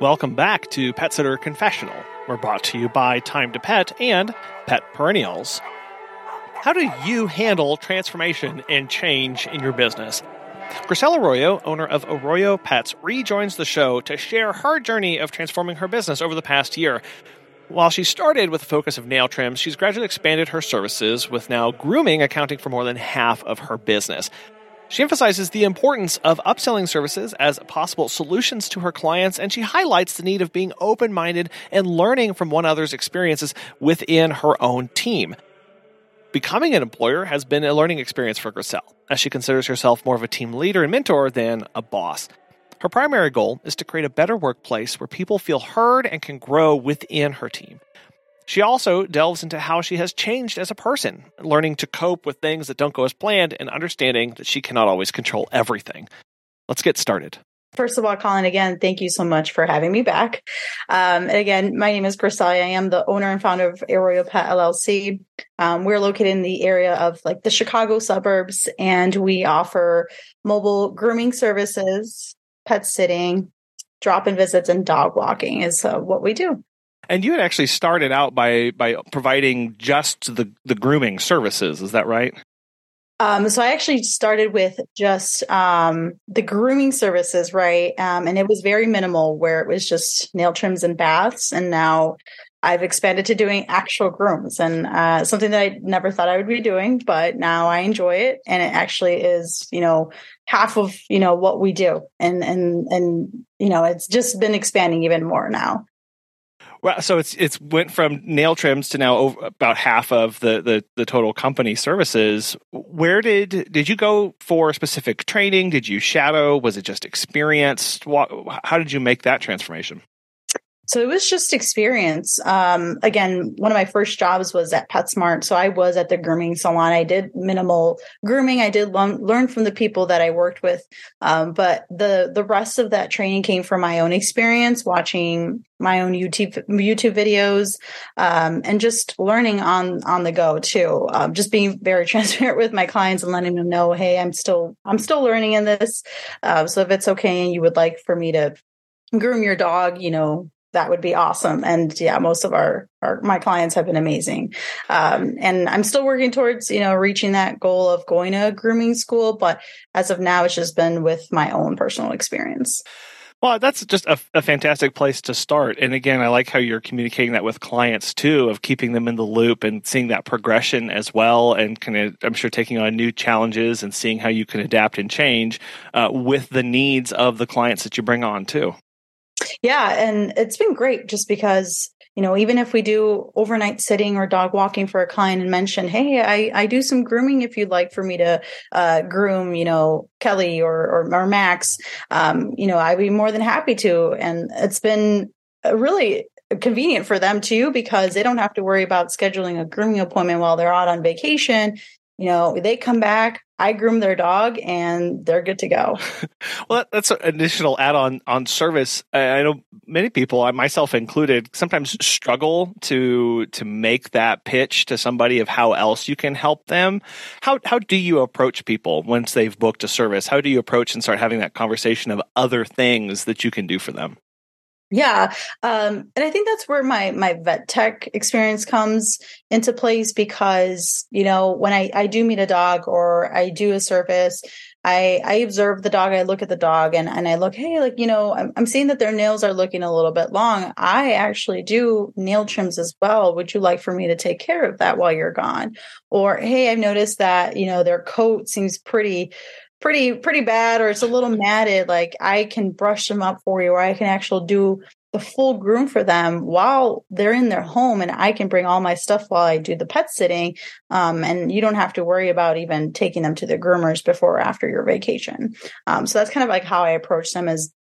Welcome back to Pet Sitter Confessional. We're brought to you by Time to Pet and Pet Perennials. How do you handle transformation and change in your business? Gricel Arroyo, owner of Arroyo Pets, rejoins the show to share her journey of transforming her business over the past year. While she started with a focus of nail trims, she's gradually expanded her services, with now grooming accounting for more than half of her business. She emphasizes the importance of upselling services as possible solutions to her clients, and she highlights the need of being open minded and learning from one another's experiences within her own team. Becoming an employer has been a learning experience for Gricel, as she considers herself more of a team leader and mentor than a boss. Her primary goal is to create a better workplace where people feel heard and can grow within her team. She also delves into how she has changed as a person, learning to cope with things that don't go as planned and understanding that she cannot always control everything. Let's get started. First of all, Colin, again, thank you so much for having me back. Um, and again, my name is Gricel. I am the owner and founder of Arroyo Pet LLC. Um, we're located in the area of like the Chicago suburbs, and we offer mobile grooming services, pet sitting, drop-in visits, and dog walking is uh, what we do. And you had actually started out by by providing just the the grooming services. Is that right? Um, so I actually started with just um, the grooming services, right? Um, and it was very minimal, where it was just nail trims and baths. And now I've expanded to doing actual grooms, and uh, something that I never thought I would be doing, but now I enjoy it, and it actually is, you know, half of you know what we do, and and and you know, it's just been expanding even more now. Well, so it's it's went from nail trims to now over, about half of the, the the total company services. Where did did you go for specific training? Did you shadow? Was it just experience? How did you make that transformation? So it was just experience. Um, again, one of my first jobs was at PetSmart. So I was at the grooming salon. I did minimal grooming. I did learn, from the people that I worked with. Um, but the, the rest of that training came from my own experience, watching my own YouTube, YouTube videos, um, and just learning on, on the go too. Um, just being very transparent with my clients and letting them know, Hey, I'm still, I'm still learning in this. Uh, so if it's okay and you would like for me to groom your dog, you know, that would be awesome. And yeah, most of our, our my clients have been amazing. Um, and I'm still working towards, you know, reaching that goal of going to a grooming school. But as of now, it's just been with my own personal experience. Well, that's just a, a, fantastic place to start. And again, I like how you're communicating that with clients too, of keeping them in the loop and seeing that progression as well. And kind of, I'm sure, taking on new challenges and seeing how you can adapt and change uh, with the needs of the clients that you bring on too. Yeah, and it's been great just because you know even if we do overnight sitting or dog walking for a client and mention hey i i do some grooming if you'd like for me to uh, groom you know kelly or or, or max um, you know i'd be more than happy to. And it's been really convenient for them too because they don't have to worry about scheduling a grooming appointment while they're out on vacation. You know, they come back, I groom their dog, and they're good to go. well, that's an additional add-on on service. I know many people, myself included, sometimes struggle to to make that pitch to somebody of how else you can help them. How how do you approach people once they've booked a service? How do you approach and start having that conversation of other things that you can do for them? Yeah. Um, and I think that's where my, my vet tech experience comes into place because, you know, when I, I do meet a dog or I do a service, I, I observe the dog, I look at the dog and, and I look, Hey, like, you know, I'm, I'm seeing that their nails are looking a little bit long. I actually do nail trims as well. Would you like for me to take care of that while you're gone? Or, Hey, I've noticed that, you know, their coat seems pretty, pretty pretty bad or it's a little matted like i can brush them up for you or i can actually do the full groom for them while they're in their home and i can bring all my stuff while i do the pet sitting um, and you don't have to worry about even taking them to the groomers before or after your vacation. Um, so that's kind of like how i approach them as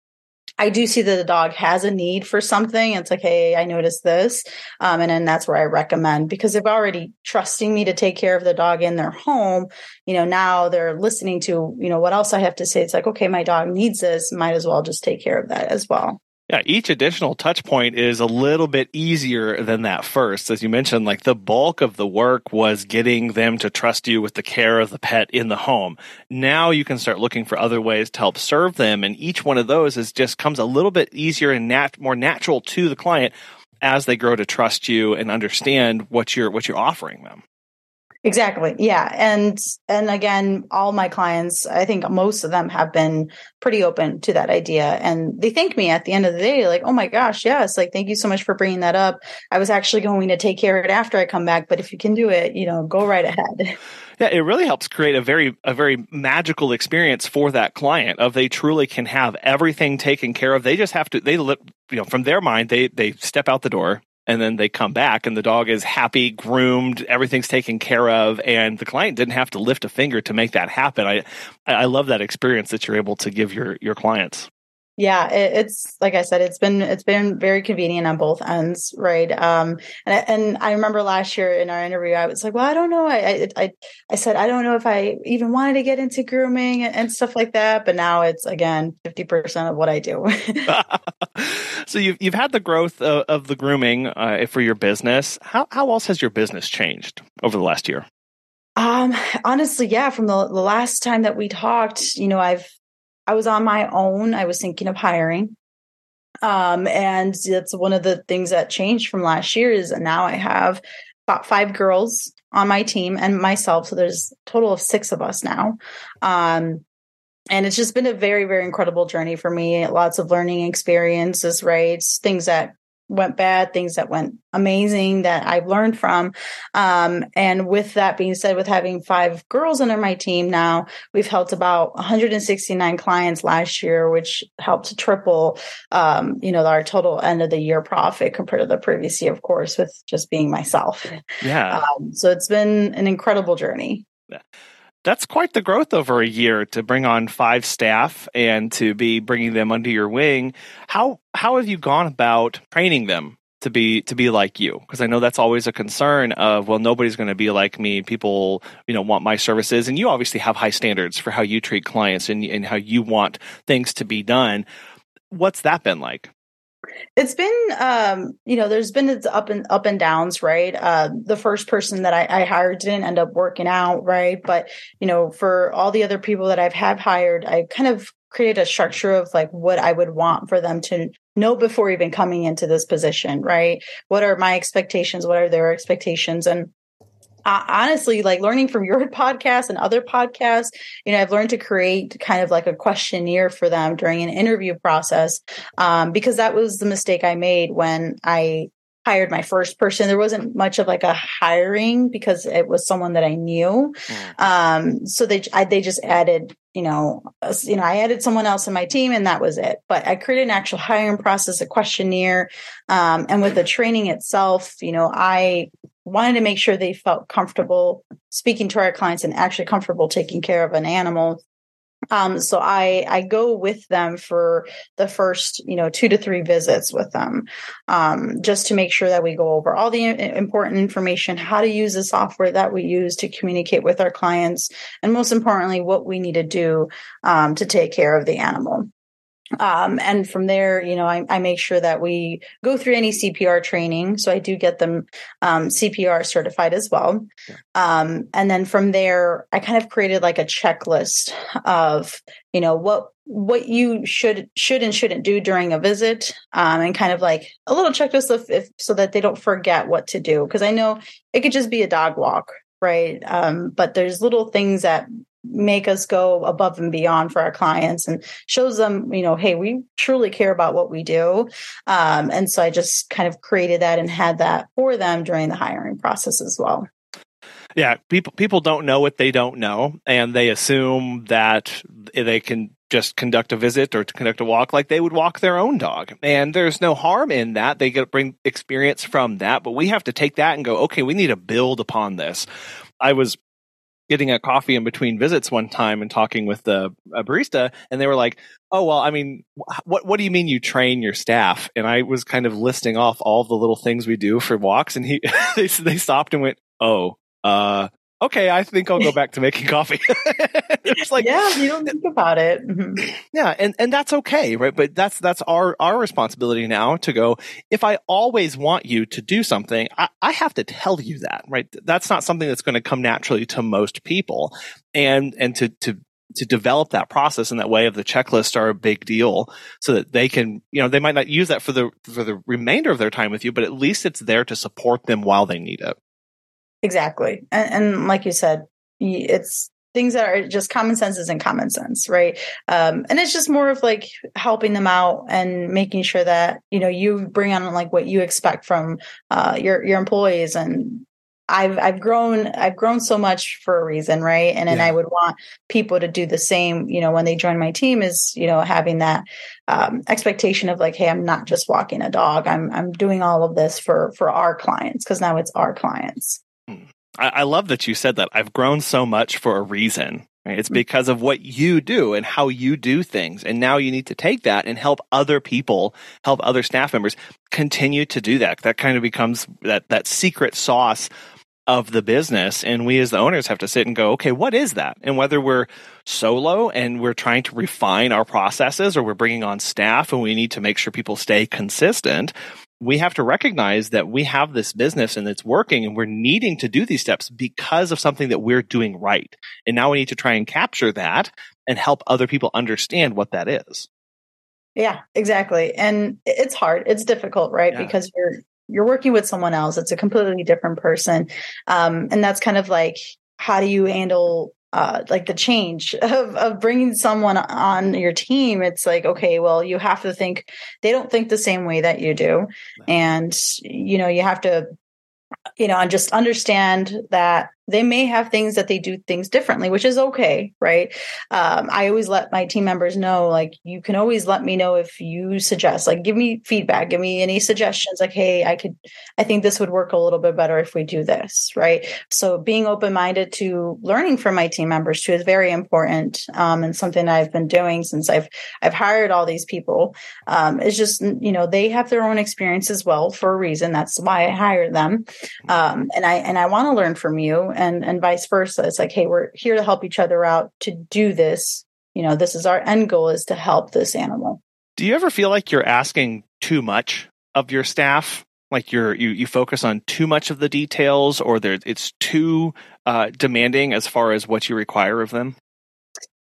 I do see that the dog has a need for something. It's like, hey, I noticed this. Um, and then that's where I recommend because they've already trusting me to take care of the dog in their home. You know, now they're listening to, you know, what else I have to say. It's like, okay, my dog needs this. Might as well just take care of that as well. Yeah, each additional touch point is a little bit easier than that first. As you mentioned, like the bulk of the work was getting them to trust you with the care of the pet in the home. Now you can start looking for other ways to help serve them. And each one of those is just comes a little bit easier and nat- more natural to the client as they grow to trust you and understand what you're, what you're offering them. Exactly. Yeah. And and again, all my clients, I think most of them have been pretty open to that idea and they thank me at the end of the day like, "Oh my gosh, yes, like thank you so much for bringing that up. I was actually going to take care of it after I come back, but if you can do it, you know, go right ahead." Yeah, it really helps create a very a very magical experience for that client of they truly can have everything taken care of. They just have to they you know from their mind they they step out the door and then they come back and the dog is happy, groomed, everything's taken care of, and the client didn't have to lift a finger to make that happen. I I love that experience that you're able to give your your clients yeah it, it's like i said it's been it's been very convenient on both ends right? Um and and i remember last year in our interview i was like well i don't know. I i i said i don't know if i even wanted to get into grooming and stuff like that. But now it's again 50% of what i do. So you've you've had the growth of, of the grooming uh, for your business. How how else has your business changed over the last year? Um honestly yeah from the, the last time that we talked you know i've I was on my own. I was thinking of hiring. Um, and that's one of the things that changed from last year is now I have about five girls on my team and myself. So there's a total of six of us now. Um, and it's just been a very, very incredible journey for me. Lots of learning experiences, right? Things that went bad, things that went amazing that I've learned from. Um, and with that being said, with having five girls under my team now, we've helped about 169 clients last year, which helped triple, um, you know, our total end of the year profit compared to the previous year, of course, with just being myself. Yeah. Um, so it's been an incredible journey. Yeah that's quite the growth over a year to bring on five staff and to be bringing them under your wing. How how have you gone about training them to be to be like you? Because I know that's always a concern of well, nobody's going to be like me. People you know want my services, and you obviously have high standards for how you treat clients and and how you want things to be done. What's that been like? It's been, um, you know, there's been its up and up and downs, right? Uh, the first person that I, I, hired didn't end up working out, right? But you know, for all the other people that I've had hired, I kind of created a structure of like what I would want for them to know before even coming into this position, right? What are my expectations? What are their expectations? And uh, honestly, like learning from your podcast and other podcasts, you know, I've learned to create kind of like a questionnaire for them during an interview process um, because that was the mistake I made when I hired my first person. There wasn't much of like a hiring because it was someone that I knew. Mm. Um, so they I, they just added, you know, you know, I added someone else in my team, and that was it. But I created an actual hiring process, a questionnaire, um, and with the training itself, you know, I wanted to make sure they felt comfortable speaking to our clients and actually comfortable taking care of an animal. Um, so I I go with them for the first you know two to three visits with them, um, just to make sure that we go over all the important information, how to use the software that we use to communicate with our clients, and most importantly, what we need to do um, to take care of the animal. Um, and from there, you know, I, I, make sure that we go through any CPR training. So I do get them um, CPR certified as well. Um, and then from there, I kind of created like a checklist of, you know, what what you should should and shouldn't do during a visit, um, and kind of like a little checklist of if, so that they don't forget what to do. Because I know it could just be a dog walk, right? Um, but there's little things that make us go above and beyond for our clients and shows them you know hey we truly care about what we do. Um, and so i just kind of created that and had that for them during the hiring process as well. Yeah people people don't know what they don't know and they assume that they can just conduct a visit or to conduct a walk like they would walk their own dog. And there's no harm in that. They get bring experience from that but we have to take that and go okay we need to build upon this. I was getting a coffee in between visits one time and talking with the barista and they were like oh well i mean what what do you mean you train your staff? And i was kind of listing off all the little things we do for walks and he they, they stopped and went oh uh okay, I think I'll go back to making coffee. it's like yeah, you don't think about it. Mm-hmm. Yeah, and and that's okay, right? But that's that's our our responsibility now to go. If I always want you to do something, I, I have to tell you that, right? That's not something that's going to come naturally to most people, and and to to to develop that process in that way of the checklist are a big deal so that they can you know they might not use that for the for the remainder of their time with you but at least it's there to support them while they need it Exactly. And, and, like you said, it's things that are just common sense isn't common sense, right? Um, and it's just more of like helping them out and making sure that, you know, you bring on like what you expect from uh, your, your employees and I've I've grown I've grown so much for a reason, right? And and yeah. I would want people to do the same, you know, when they join my team is, you know, having that um, expectation of like, hey, I'm not just walking a dog. I'm I'm doing all of this for for our clients because now it's our clients. I, I love that you said that. I've grown so much for a reason. Right? It's mm. because of what you do and how you do things. And now you need to take that and help other people, help other staff members continue to do that. That kind of becomes that, that secret sauce of the business. And we as the owners have to sit and go, okay, what is that? And whether we're solo and we're trying to refine our processes or we're bringing on staff and we need to make sure people stay consistent, we have to recognize that we have this business and it's working and we're needing to do these steps because of something that we're doing right. And now we need to try and capture that and help other people understand what that is. Yeah, exactly. And it's hard. It's difficult, right? Yeah. Because you're you're working with someone else. It's a completely different person. Um, and that's kind of like how do you handle uh, like the change of, of bringing someone on your team it's like okay well you have to think they don't think the same way that you do. And you know you have to you know and just understand that they may have things that they do things differently, which is okay, right? Um, I always let my team members know, like, you can always let me know if you suggest, like, give me feedback, give me any suggestions, like, hey, I could, I think this would work a little bit better if we do this, right? So being open minded to learning from my team members too is very important, um, and something I've been doing since I've I've hired all these people. Um, it's just you know they have their own experience as well for a reason. That's why I hired them, um, and I and I want to learn from you and and vice versa. It's like hey we're here to help each other out to do this. You know this is our end goal is to help this animal. Do you ever feel like you're asking too much of your staff? Like you're you, you focus on too much of the details or there it's too uh, demanding as far as what you require of them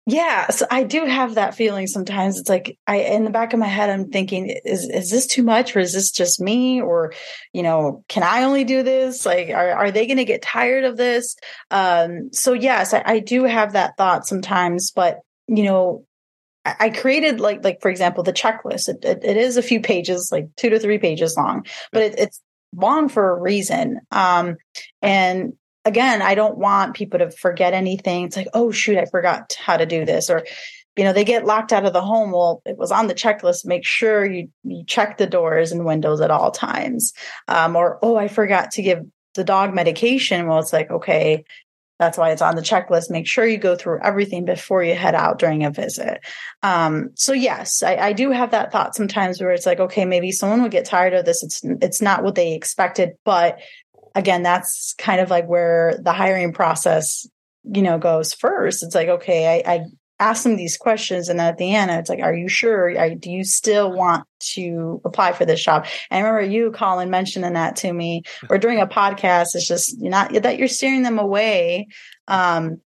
yeah, so I do have that feeling sometimes. It's like I in the back of my head I'm thinking is is this too much or is this just me or you know, can I only do this? Like are are they going to get tired of this? Um so yes, I, I do have that thought sometimes, but you know, I, created like like for example the checklist. It, it, it is a few pages, like 2 to 3 pages long, but it, it's long for a reason. Um and again, I don't want people to forget anything. It's like, oh, shoot, I forgot how to do this. Or, you know, they get locked out of the home. Well, it was on the checklist. Make sure you, you check the doors and windows at all times. Um, or, oh, I forgot to give the dog medication. Well, it's like, okay, that's why it's on the checklist. Make sure you go through everything before you head out during a visit. Um, so yes, I, I, do have that thought sometimes where it's like, okay, maybe someone would get tired of this. It's it's not what they expected, but again, that's kind of like where the hiring process, you know, goes first. It's like, okay, I, I ask them these questions. And at the end, it's like, are you sure? I, do you still want to apply for this job? And I remember you, Colin, mentioning that to me or during a podcast. It's just not that you're steering them away. Um,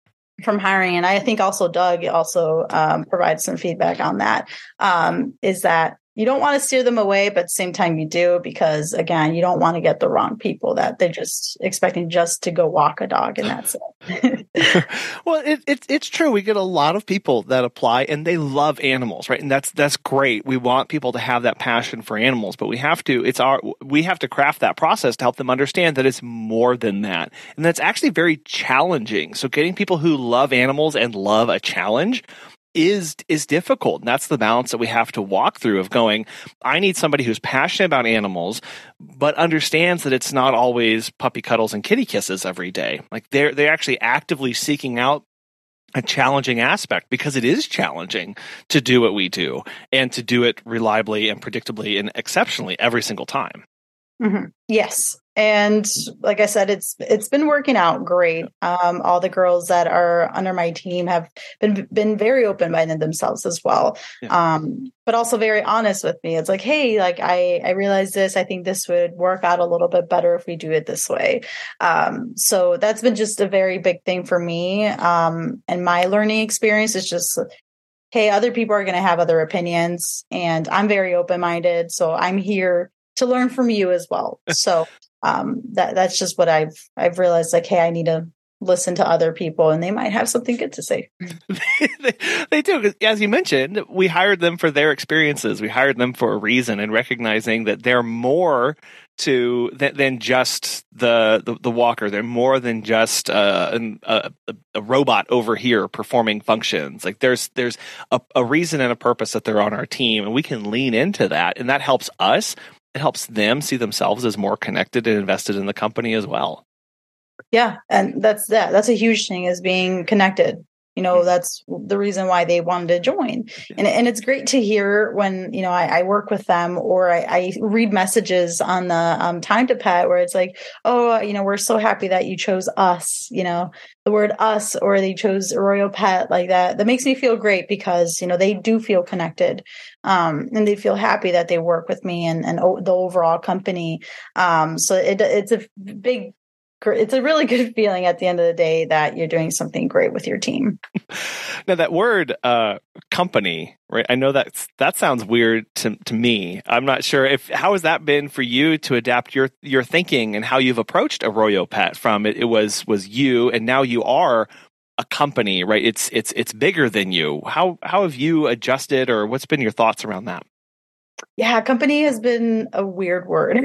from hiring and i think also doug also um, provides some feedback on that. Um, is that you don't want to steer them away, but same time you do because again, you don't want to get the wrong people that they're just expecting just to go walk a dog and that's it. well, it, it, it's true. We get a lot of people that apply and they love animals, right? And that's that's great. We want people to have that passion for animals, but we have to. It's our we have to craft that process to help them understand that it's more than that, and that's actually very challenging. So, getting people who love animals and love a challenge is is difficult. And that's the balance that we have to walk through of going, I need somebody who's passionate about animals, but understands that it's not always puppy cuddles and kitty kisses every day. Like they're they're actually actively seeking out a challenging aspect because it is challenging to do what we do and to do it reliably and predictably and exceptionally every single time. Mm-hmm. Yes. And like I said, it's it's been working out great. Um, all the girls that are under my team have been been very open minded themselves as well. Yeah. Um, but also very honest with me. It's like, hey, like I I realize this. I think this would work out a little bit better if we do it this way. Um, so that's been just a very big thing for me. Um, and my learning experience is just hey, other people are going to have other opinions, and I'm very open minded. So I'm here to learn from you as well. So um, that that's just what I've I've realized. Like, hey, I need to listen to other people and they might have something good to say. they, they, do. As you mentioned, we hired them for their experiences. We hired them for a reason and recognizing that they're more to than, than just the, the, the walker. They're more than just uh, a, a, robot over here performing functions. Like there's there's a, a reason and a purpose that they're on our team, and we can lean into that, and that helps us. It helps them see themselves as more connected and invested in the company as well. Yeah, and that's that. That's a huge thing is being connected you know that's the reason why they wanted to join. And, and it's great to hear when you know i, I work with them or I, I, read messages on the um, time to pet where it's like oh you know we're so happy that you chose us you know the word us or they chose Arroyo Pet like that that makes me feel great because you know they do feel connected um, and they feel happy that they work with me and, and o- the overall company. Um, so it, it's a big it's a really good feeling at the end of the day that you're doing something great with your team. now that word uh, company, right? I know that that sounds weird to to me. I'm not sure if how has that been for you to adapt your your thinking and how you've approached Arroyo Pet from it, it was was you and now you are a company, right? It's it's it's bigger than you. How how have you adjusted or what's been your thoughts around that? Yeah, company has been a weird word.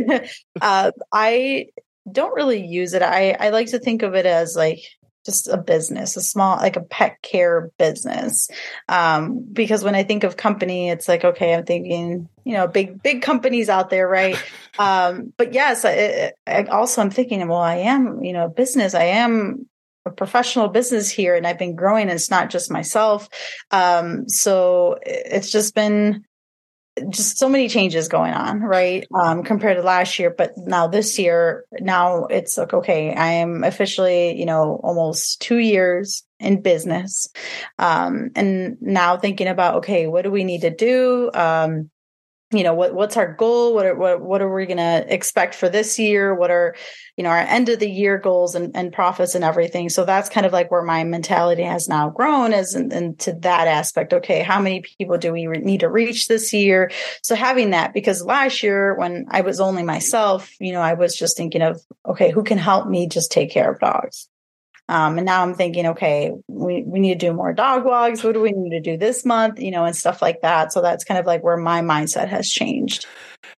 uh, I don't really use it. I, I like to think of it as like just a business, a small, like a pet care business. Um, because when I think of company, it's like, okay, I'm thinking, you know, big, big companies out there, right? um, but yes, I, I also I'm thinking, well, I am, you know, business. I am a professional business here and I've been growing. And it's not just myself. Um, so it's just been, just so many changes going on, right? Um, compared to last year, but now this year, now it's like, okay, I am officially, you know, almost two years in business. Um, and now thinking about, okay, what do we need to do? Um, you know what what's our goal? What are what, what are we going to expect for this year? What are you know our end of the year goals and, and profits and everything? So that's kind of like where my mentality has now grown is into to that aspect. Okay how many people do we re- need to reach this year? So having that because last year when i was only myself you know i was just thinking of okay who can help me just take care of dogs um, and now I'm thinking, okay, we, we need to do more dog walks. What do we need to do this month? You know, and stuff like that. So that's kind of like where my mindset has changed.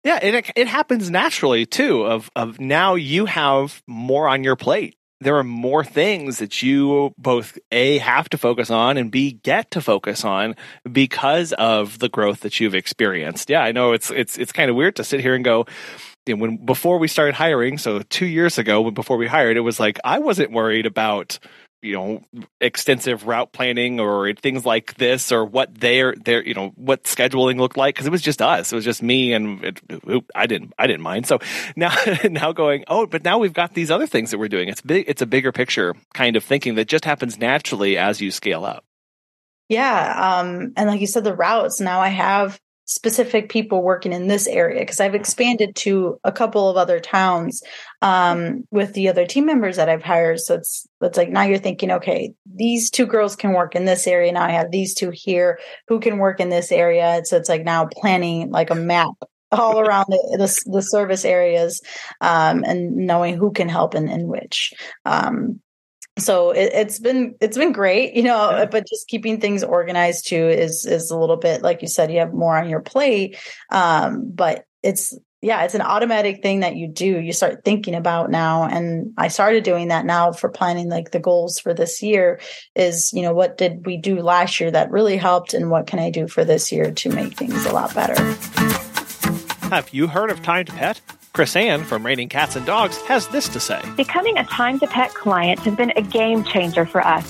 Yeah, it it happens naturally too. Of of now you have more on your plate. There are more things that you both a have to focus on and b get to focus on because of the growth that you've experienced. Yeah, I know it's it's it's kind of weird to sit here and go, when before we started hiring, so two years ago, before we hired, it was like I wasn't worried about you know extensive route planning or things like this or what their their you know what scheduling looked like because it was just us. It was just me and it, I didn't I didn't mind. So now now going oh but now we've got these other things that we're doing. It's big it's a bigger picture kind of thinking that just happens naturally as you scale up. Yeah um and like you said the routes. Now I have specific people working in this area because I've expanded to a couple of other towns um, with the other team members that I've hired. So it's it's like now you're thinking, okay, these two girls can work in this area. Now I have these two here who can work in this area. So it's like now planning like a map all around the, the, the service areas um, and knowing who can help and, and which. Um, so it, has been it's been great you know yeah. but just keeping things organized too is is a little bit like you said you have more on your plate. Um but it's yeah it's an automatic thing that you do you start thinking about now. And i started doing that now for planning like the goals for this year is you know what did we do last year that really helped and what can i do for this year to make things a lot better? Have you heard of time to pet Chris Ann from Raining Cats and Dogs has this to say Becoming a time to pet client has been a game changer for us.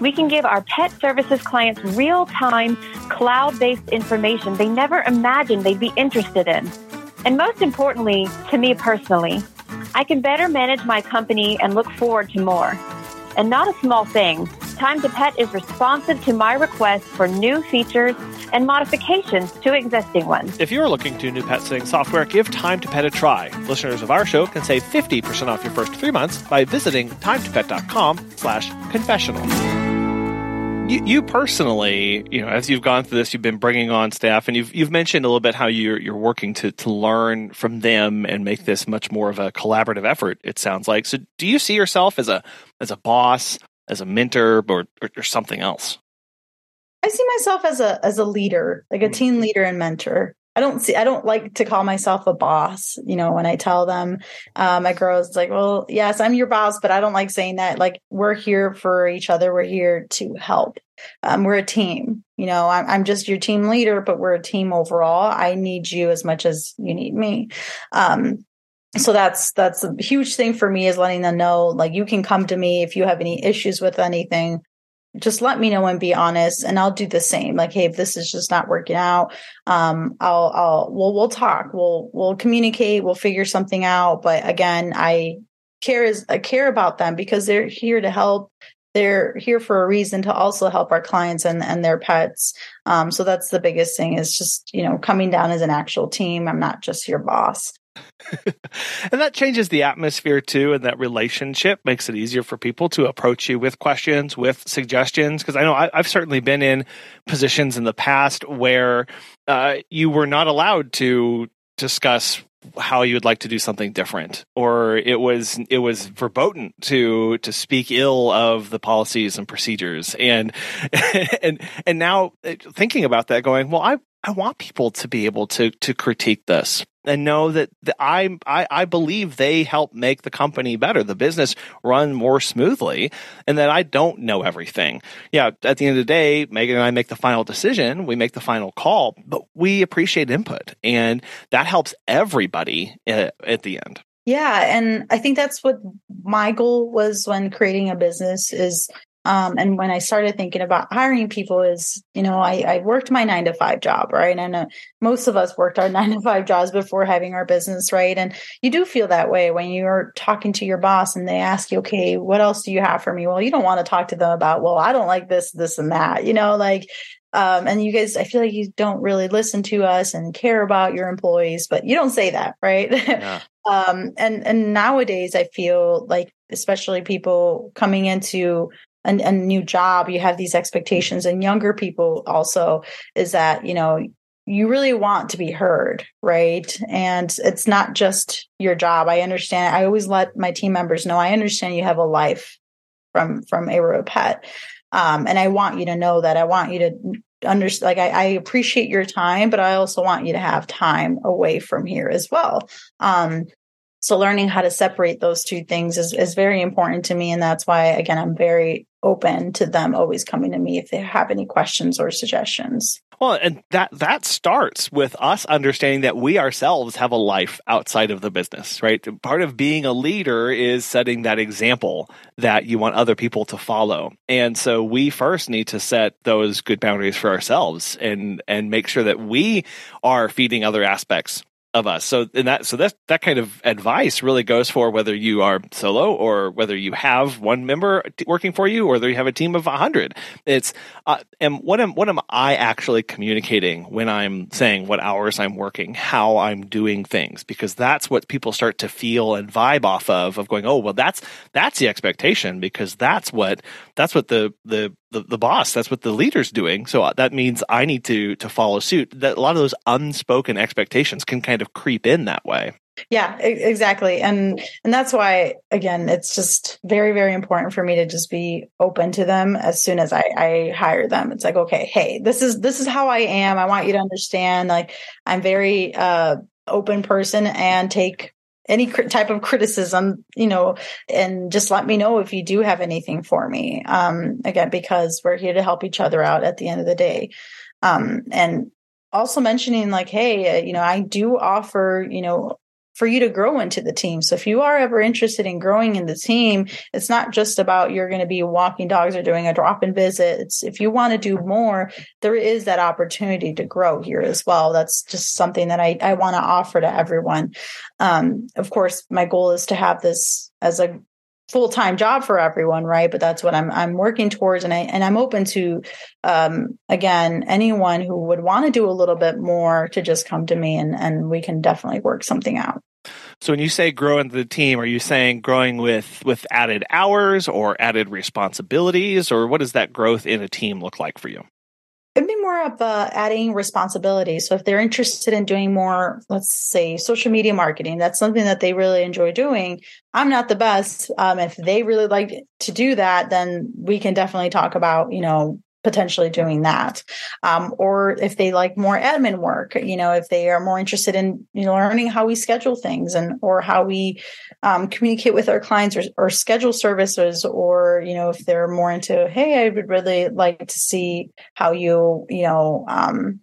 We can give our pet services clients real time, cloud based information they never imagined they'd be interested in. And most importantly, to me personally, I can better manage my company and look forward to more. And not a small thing, Time to Pet is responsive to my requests for new features and modifications to existing ones. If you're looking to new pet sitting software, give Time to Pet a try. Listeners of our show can save 50% off your first three months by visiting timetopet.com slash confessional. You, you personally, you know, as you've gone through this, you've been bringing on staff, and you've you've mentioned a little bit how you're you're working to to learn from them and make this much more of a collaborative effort. It sounds like. So, do you see yourself as a as a boss, as a mentor, or or, or something else? I see myself as a as a leader, like a team leader and mentor. I don't see I don't like to call myself a boss, you know, when I tell them uh, my girls like, well, yes, I'm your boss, but I don't like saying that. Like we're here for each other. We're here to help. Um, we're a team. You know, I'm, I'm just your team leader, but we're a team overall. I need you as much as you need me. Um, so that's that's a huge thing for me is letting them know like you can come to me if you have any issues with anything just let me know and be honest and I'll do the same. Like, hey, if this is just not working out, um, I'll, I'll, we'll, we'll talk, we'll, we'll communicate, we'll figure something out. But again, I care is, I care about them because they're here to help. They're here for a reason to also help our clients and, and their pets. Um, so that's the biggest thing is just, you know, coming down as an actual team. I'm not just your boss. and that changes the atmosphere too, and that relationship makes it easier for people to approach you with questions, with suggestions. Because I know I, have certainly been in positions in the past where uh, you were not allowed to discuss how you would like to do something different or it was it was verboten to to speak ill of the policies and procedures and and and now uh, thinking about that going well i i want people to be able to to critique this and know that the, I, I I believe they help make the company better, the business run more smoothly, and that I don't know everything. Yeah, at the end of the day, Megan and I make the final decision, we make the final call, but we appreciate input, and that helps everybody at, at the end. Yeah, and I think that's what my goal was when creating a business is um, and when I started thinking about hiring people, is you know I, I worked my nine to five job, right? And uh, most of us worked our nine to five jobs before having our business, right? And you do feel that way when you're talking to your boss and they ask you, okay, what else do you have for me? Well, you don't want to talk to them about, well, I don't like this, this, and that, you know, like um, and you guys, I feel like you don't really listen to us and care about your employees, but you don't say that, right? Yeah. um, and and nowadays, I feel like, especially people coming into a, a new job, you have these expectations, and younger people also is that you know you really want to be heard, right? And it's not just your job. I understand. I always let my team members know I understand you have a life from from Arroyo Pet. Um, and I want you to know that I want you to understand like I, I, appreciate your time, but I also want you to have time away from here as well. Um, so learning how to separate those two things is, is very important to me. And that's why, again, I'm very open to them always coming to me if they have any questions or suggestions. Well, and that that starts with us understanding that we ourselves have a life outside of the business, right? Part of being a leader is setting that example that you want other people to follow. And so we first need to set those good boundaries for ourselves and and make sure that we are feeding other aspects of us. So in that so that that kind of advice really goes for whether you are solo or whether you have one member working for you or whether you have a team of 100. It's uh, and what am what am I actually communicating when I'm saying what hours I'm working, how I'm doing things because that's what people start to feel and vibe off of of going, "Oh, well that's that's the expectation because that's what that's what the the the, the boss. That's what the leader's doing. So uh, that means i need to to follow suit. That a lot of those unspoken expectations can kind of creep in that way. Yeah exactly. And and that's why again it's just very very important for me to just be open to them as soon as i i hire them. It's like okay hey this is this is how i am. I want you to understand like i'm very uh open person and take any type of criticism, you know, and just let me know if you do have anything for me. Um, again, because we're here to help each other out at the end of the day. Um, and also mentioning like, hey, uh, you know, I do offer, you know, for you to grow into the team. So if you are ever interested in growing in the team, it's not just about you're going to be walking dogs or doing a drop in visit. If you want to do more, there is that opportunity to grow here as well. That's just something that I, I want to offer to everyone. Um, of course, my goal is to have this as a full-time job for everyone right but that's what i'm i'm working towards and i and i'm open to um again anyone who would want to do a little bit more to just come to me and and we can definitely work something out so when you say growing the team, are you saying growing with with added hours or added responsibilities, or what does that growth in a team look like for you? It'd be more of uh, adding responsibility. So if they're interested in doing more, let's say social media marketing, that's something that they really enjoy doing. I'm not the best. Um, if they really like to do that, then we can definitely talk about, you know, potentially doing that. Um, or if they like more admin work, you know, if they are more interested in you know learning how we schedule things and or how we um, communicate with our clients or, or schedule services, or you know, if they're more into, hey, I would really like to see how you you know um,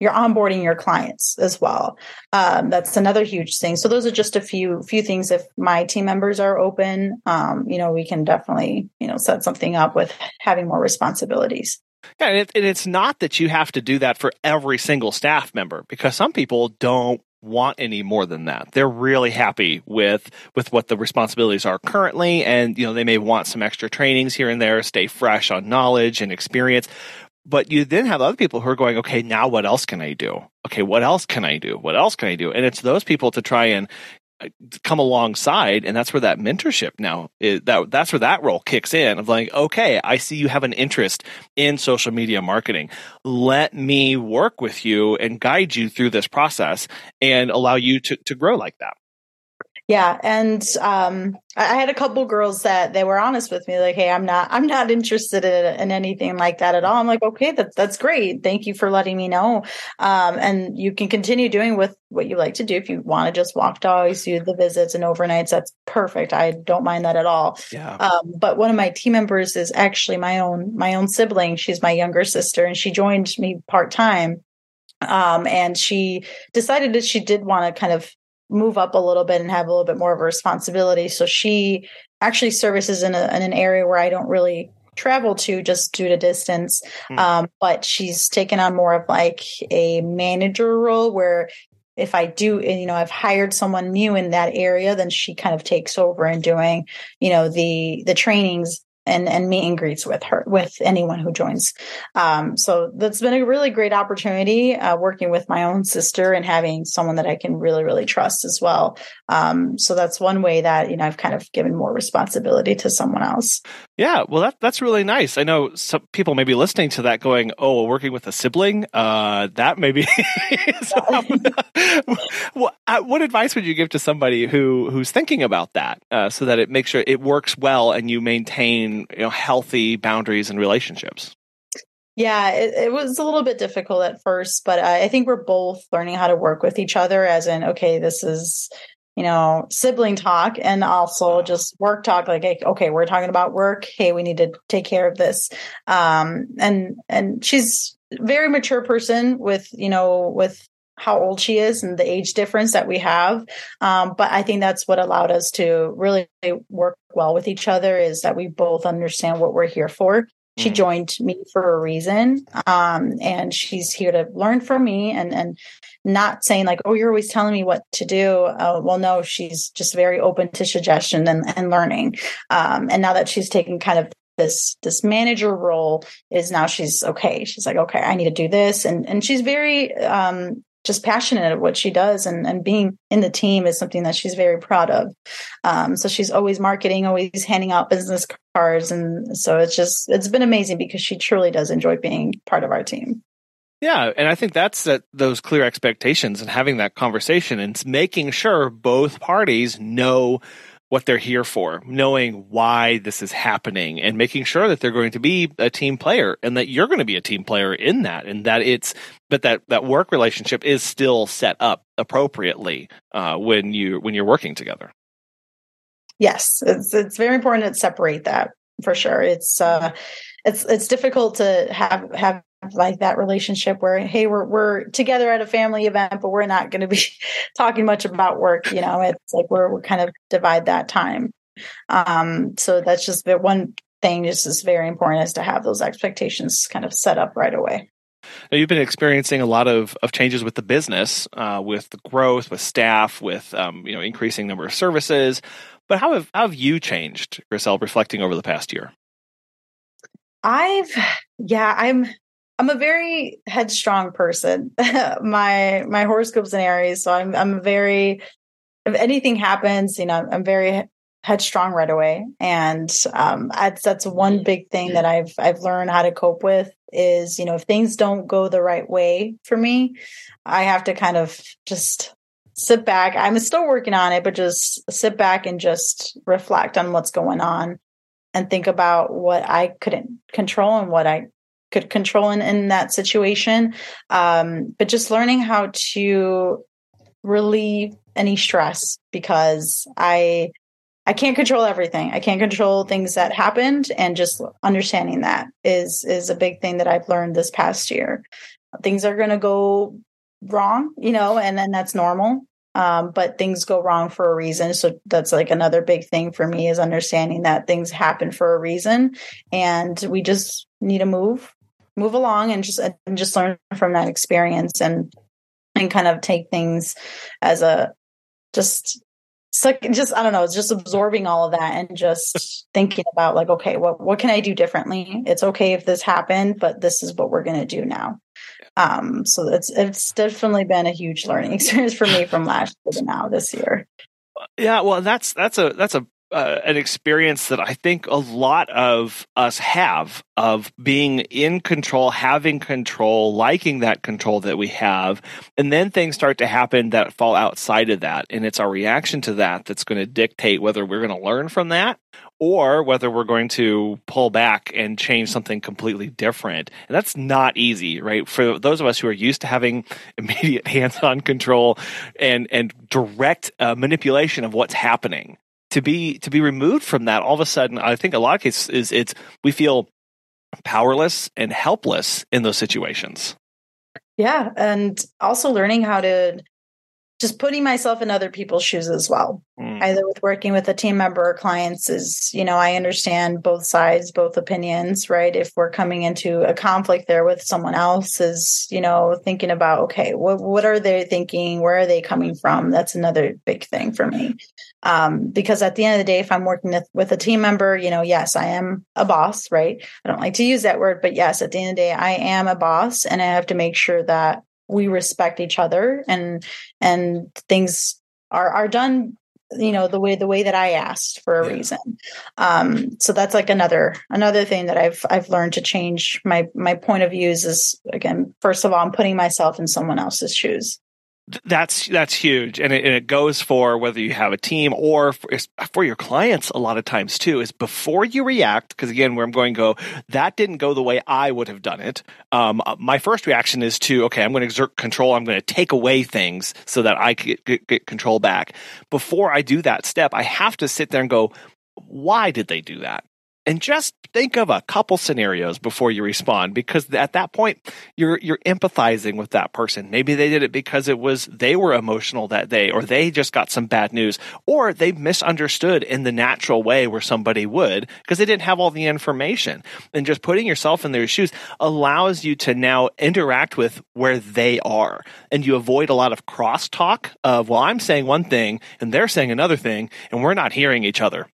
you're onboarding your clients as well. Um, that's another huge thing. So those are just a few few things. If my team members are open, um, you know, we can definitely you know set something up with having more responsibilities. Yeah, and, it, and it's not that you have to do that for every single staff member because some people don't want any more than that. They're really happy with with what the responsibilities are currently and you know they may want some extra trainings here and there, stay fresh on knowledge and experience. But you then have other people who are going, okay, now what else can I do? Okay, what else can I do? What else can I do? And it's those people to try and uh, come alongside and that's where that mentorship now is that that's where that role kicks in of like okay i see you have an interest in social media marketing let me work with you and guide you through this process and allow you to, to grow like that yeah and um, i had a couple girls that they were honest with me like hey i'm not i'm not interested in, in anything like that at all. I'm like okay that's that's great. Thank you for letting me know. Um, and you can continue doing with what you like to do if you want to just walk dogs do the visits and overnights that's perfect. I don't mind that at all. Yeah. Um, but one of my team members is actually my own my own sibling. She's my younger sister and she joined me part-time. Um, and she decided that she did want to kind of move up a little bit and have a little bit more of a responsibility. So she actually services in, a, in an area where I don't really travel to just due to distance. Mm. Um, but she's taken on more of like a manager role where if I do, you know, I've hired someone new in that area, then she kind of takes over and doing, you know, the the trainings and and meet and greets with her with anyone who joins. Um, so that's been a really great opportunity uh, working with my own sister and having someone that I can really really trust as well. Um, so that's one way that you know I've kind of given more responsibility to someone else. Yeah, well that that's really nice. I know some people may be listening to that going, "Oh, working with a sibling, uh, that maybe." what, uh, what advice would you give to somebody who who's thinking about that, uh, so that it makes sure it works well and you maintain you know healthy boundaries and relationships yeah it, it was a little bit difficult at first but I, I think we're both learning how to work with each other as in okay this is you know sibling talk and also just work talk like okay we're talking about work hey we need to take care of this um and and she's very mature person with you know with how old she is and the age difference that we have. Um, but I think that's what allowed us to really work well with each other is that we both understand what we're here for. She joined me for a reason. Um, and she's here to learn from me and, and not saying like, Oh, you're always telling me what to do. Uh, well, no, she's just very open to suggestion and, and learning. Um, and now that she's taken kind of this this manager role is now she's okay she's like okay i need to do this and and she's very um just passionate at what she does and, and being in the team is something that she's very proud of. Um, so she's always marketing, always handing out business cards. And so it's just, it's been amazing because she truly does enjoy being part of our team. Yeah, and I think that's that those clear expectations and having that conversation and making sure both parties know what they're here for, knowing why this is happening and making sure that they're going to be a team player and that you're going to be a team player in that and that it's but that that work relationship is still set up appropriately uh, when you when you're working together. Yes, it's it's very important to separate that for sure. It's uh it's it's difficult to have have like that relationship where hey we're we're together at a family event but we're not going to be talking much about work you know it's like we're we're kind of divide that time um so that's just the one thing just is very important is to have those expectations kind of set up right away now, you've been experiencing a lot of, of changes with the business, uh, with the growth, with staff, with um, you know increasing number of services. But how have how have you changed, Gricel, reflecting over the past year? I've yeah, I'm I'm a very headstrong person. my my horoscope's in Aries, so I'm I'm very if anything happens, you know, I'm very headstrong right away, and um, that's that's one big thing that I've I've learned how to cope with is you know if things don't go the right way for me, I have to kind of just sit back. I'm still working on it, but just sit back and just reflect on what's going on and think about what I couldn't control and what I could control in, in that situation. Um, but just learning how to relieve any stress because I I can't control everything. I can't control things that happened and just understanding that is is a big thing that I've learned this past year. Things are going to go wrong, you know, and then that's normal um, but things go wrong for a reason so that's like another big thing for me is understanding that things happen for a reason and we just need to move move along and just and just learn from that experience and and kind of take things as a just like just I don't know, it's just absorbing all of that and just thinking about like, okay, what what can I do differently? It's okay if this happened, but this is what we're gonna do now. Um, so it's it's definitely been a huge learning experience for me from last year to now this year. Yeah, well, that's that's a that's a uh, an experience that I think a lot of us have of being in control, having control, liking that control that we have. And then things start to happen that fall outside of that. And it's our reaction to that that's going to dictate whether we're going to learn from that or whether we're going to pull back and change something completely different. And that's not easy, right? For those of us who are used to having immediate hands-on control and and direct uh, manipulation of what's happening, to be to be removed from that all of a sudden i think a lot of cases is it's we feel powerless and helpless in those situations yeah and also learning how to just putting myself in other people's shoes as well mm. Either with working with a team member or clients is you know i understand both sides both opinions right? If we're coming into a conflict there with someone else is you know thinking about okay what what are they thinking? Where are they coming from? That's another big thing for me. Um, because at the end of the day if i'm working with, with a team member you know yes i am a boss right? I don't like to use that word but yes at the end of the day i am a boss and i have to make sure that we respect each other and and things are are done you know the way the way that i asked for a yeah. reason. Um so that's like another another thing that i've i've learned to change. My my point of views is again first of all i'm putting myself in someone else's shoes that's that's huge. And it, and it, goes for whether you have a team or for, for, your clients a lot of times too is before you react because again where i'm going to go that didn't go the way i would have done it. Um, uh, my first reaction is to okay i'm going to exert control. I'm going to take away things so that i can get, get control back. Before i do that step i have to sit there and go why did they do that and just think of a couple scenarios before you respond because at that point you're you're empathizing with that person. Maybe they did it because it was they were emotional that day or they just got some bad news or they misunderstood in the natural way where somebody would because they didn't have all the information. And just putting yourself in their shoes allows you to now interact with where they are. And you avoid a lot of crosstalk of well I'm saying one thing and they're saying another thing and we're not hearing each other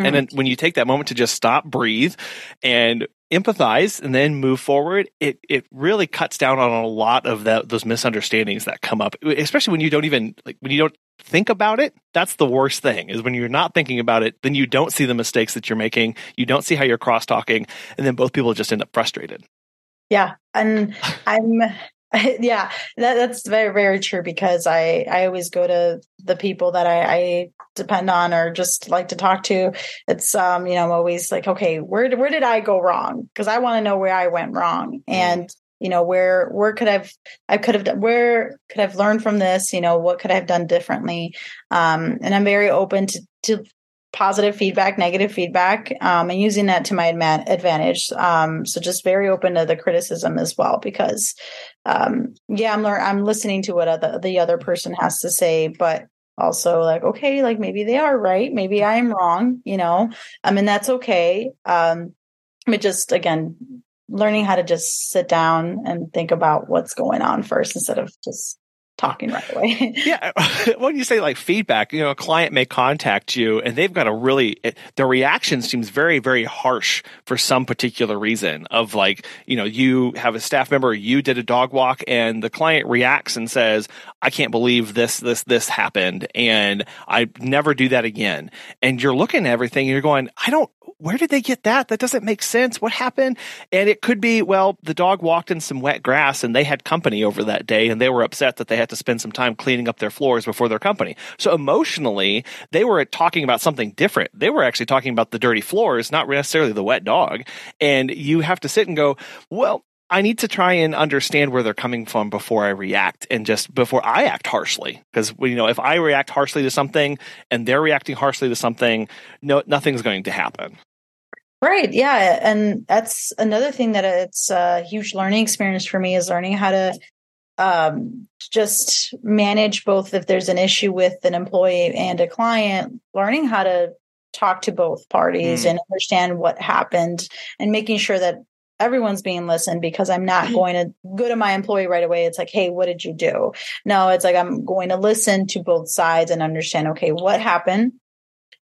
Mm-hmm. And then when you take that moment to just stop, breathe, and empathize and then move forward, it it really cuts down on a lot of that those misunderstandings that come up, especially when you don't even like when you don't think about it. That's the worst thing is when you're not thinking about it, then you don't see the mistakes that you're making, you don't see how you're cross talking, and then both people just end up frustrated. Yeah, and I'm yeah, that, that's very very true because I I always go to the people that I, I depend on or just like to talk to. It's um you know I'm always like okay where where did I go wrong because I want to know where I went wrong mm. and you know where where could I've I could have done where could I've learned from this you know what could I've done differently um and I'm very open to to positive feedback, negative feedback, um, and using that to my advantage. Um, so just very open to the criticism as well, because um, yeah, I'm learning, I'm listening to what other, the other person has to say, but also like, okay, like maybe they are right, maybe I'm wrong, you know, I mean that's okay. Um, but just again, learning how to just sit down and think about what's going on first instead of just talking right away. yeah. When you say like feedback, you know, a client may contact you and they've got a really, it, their reaction seems very, very harsh for some particular reason of like, you know, you have a staff member, you did a dog walk and the client reacts and says, I can't believe this, this, this happened. And I never do that again. And you're looking at everything and you're going, I don't, where did they get that? That doesn't make sense. What happened? And it could be, well, the dog walked in some wet grass and they had company over that day and they were upset that they had to spend some time cleaning up their floors before their company. So emotionally, they were talking about something different. They were actually talking about the dirty floors, not necessarily the wet dog. And you have to sit and go, well, I need to try and understand where they're coming from before I react and just before I act harshly. Because you know, if I react harshly to something and they're reacting harshly to something, no, nothing's going to happen. Right. Yeah. And that's another thing that it's a huge learning experience for me is learning how to um, just manage both if there's an issue with an employee and a client, learning how to talk to both parties mm. and understand what happened and making sure that everyone's being listened because I'm not mm-hmm. going to go to my employee right away. It's like, hey, what did you do? No, it's like I'm going to listen to both sides and understand, okay, what happened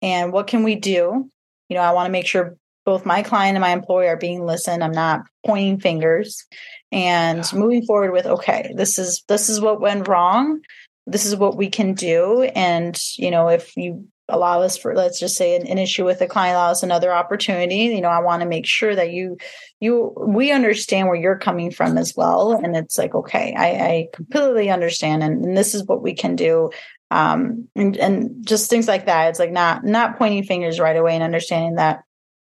and what can we do? You know, I want to make sure both my client and my employee are being listened. I'm not pointing fingers and yeah. moving forward with okay, this is this is what went wrong. This is what we can do. And, you know, if you allow us for let's just say an, an issue with a client allow us another opportunity you know i want to make sure that you you we understand where you're coming from as well and it's like okay i, I completely understand and, and, this is what we can do um and, and just things like that it's like not not pointing fingers right away and understanding that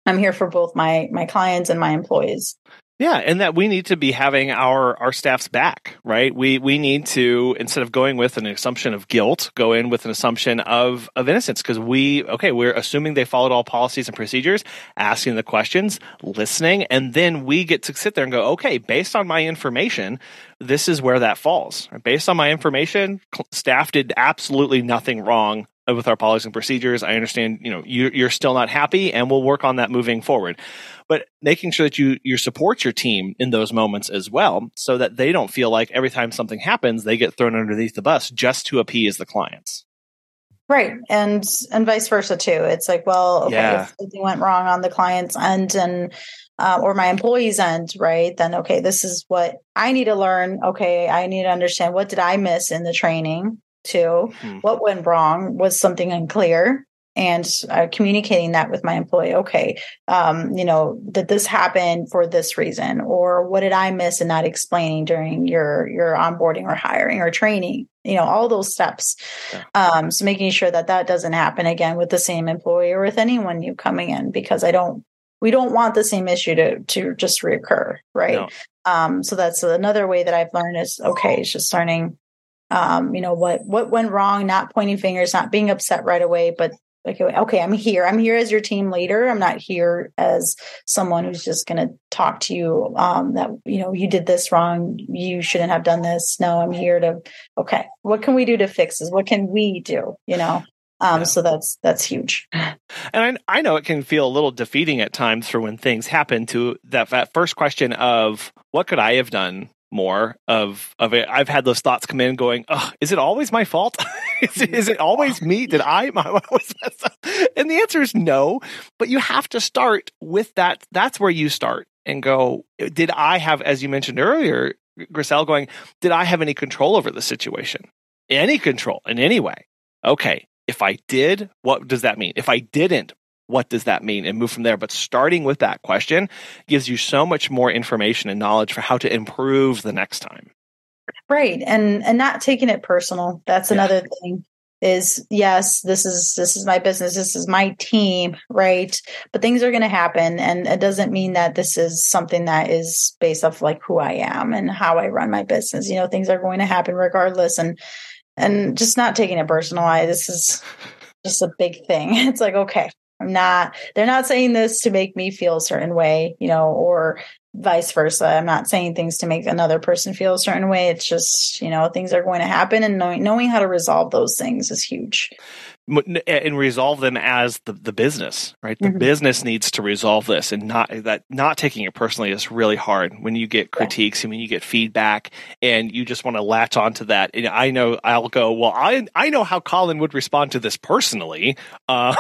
I'm here for both my my clients and my employees. Yeah, and that we need to be having our our staff's back, right? We we need to instead of going with an assumption of guilt, go in with an assumption of of innocence because we okay, we're assuming they followed all policies and procedures, asking the questions, listening, and then we get to sit there and go, okay, based on my information, this is where that falls. Based on my information, staff did absolutely nothing wrong with our policies and procedures. I understand, you know, you, you're still not happy, and we'll work on that moving forward. But making sure that you you support your team in those moments as well, so that they don't feel like every time something happens, they get thrown underneath the bus just to appease the clients. Right, and and vice versa too. It's like, well, okay, yeah. if something went wrong on the client's end and uh, or my employee's end, right? Then okay, this is what I need to learn. Okay, I need to understand what did I miss in the training to hmm. what went wrong was something unclear and uh, communicating that with my employee okay um, you know did this happen for this reason or what did i miss in not explaining during your your onboarding or hiring or training you know all those steps yeah. um, so making sure that that doesn't happen again with the same employee or with anyone new coming in because i don't we don't want the same issue to to just reoccur right no. um, so that's another way that i've learned is okay it's just learning um, you know what what went wrong not pointing fingers not being upset right away but like okay i'm here. I'm here as your team leader. I'm not here as someone who's just going to talk to you um, that you know you did this wrong you shouldn't have done this. No i'm here to okay what can we do to fix this? What can we do you know? Um, yeah. so that's that's huge. And I, I know it can feel a little defeating at times for when things happen to that, that first question of what could i have done more of of it. I've had those thoughts come in, going, "Oh, is it always my fault? is, it, always me? Did I?" My, and the answer is no. But you have to start with that. That's where you start and go. Did I have, as you mentioned earlier, Gricel, going? Did I have any control over the situation? Any control in any way? Okay. If I did, what does that mean? If I didn't, what does that mean and move from there. But starting with that question gives you so much more information and knowledge for how to improve the next time. Right. And and not taking it personal. That's yeah. another thing is yes this is this is my business. This is my team right? But things are going to happen and it doesn't mean that this is something that is based off like who i am and how i run my business. You know things are going to happen regardless and and just not taking it personal. I, this is just a big thing. It's like, okay, I'm not, they're not saying this to make me feel a certain way, you know, or vice versa. I'm not saying things to make another person feel a certain way. It's just, you know, things are going to happen and knowing, knowing how to resolve those things is huge and resolve them as the, the business, right? The mm-hmm. business needs to resolve this and not that not taking it personally is really hard when you get critiques yeah. and when you get feedback and you just want to latch onto that. And I know I'll go, well, I I know how Colin would respond to this personally, uh,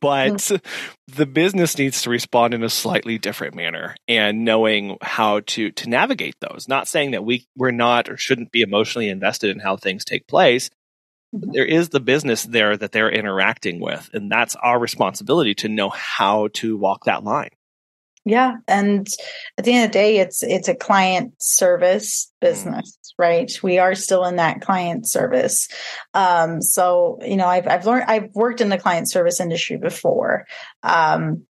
but mm-hmm. the business needs to respond in a slightly different manner and knowing how to to navigate those. Not saying that we we're not or shouldn't be emotionally invested in how things take place, there is the business there that they're interacting with and that's our responsibility to know how to walk that line. Yeah and at the end of the day it's it's a client service mm. business right? We are still in that client service. Um so you know i've i've learned i've worked in the client service industry before um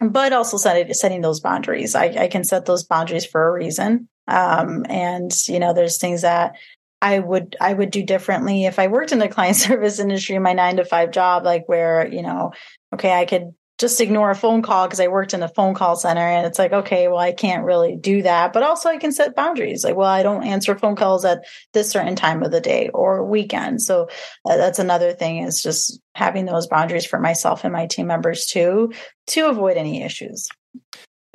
but also setting, setting those boundaries. I, I can set those boundaries for a reason um, and you know there's things that I would I would do differently if I worked in the client service industry, in my nine to five job, like where, you know, okay, I could just ignore a phone call because I worked in a phone call center and it's like, okay, well, I can't really do that. But also I can set boundaries. Like, well, I don't answer phone calls at this certain time of the day or weekend. So uh, that's another thing is just having those boundaries for myself and my team members too, to avoid any issues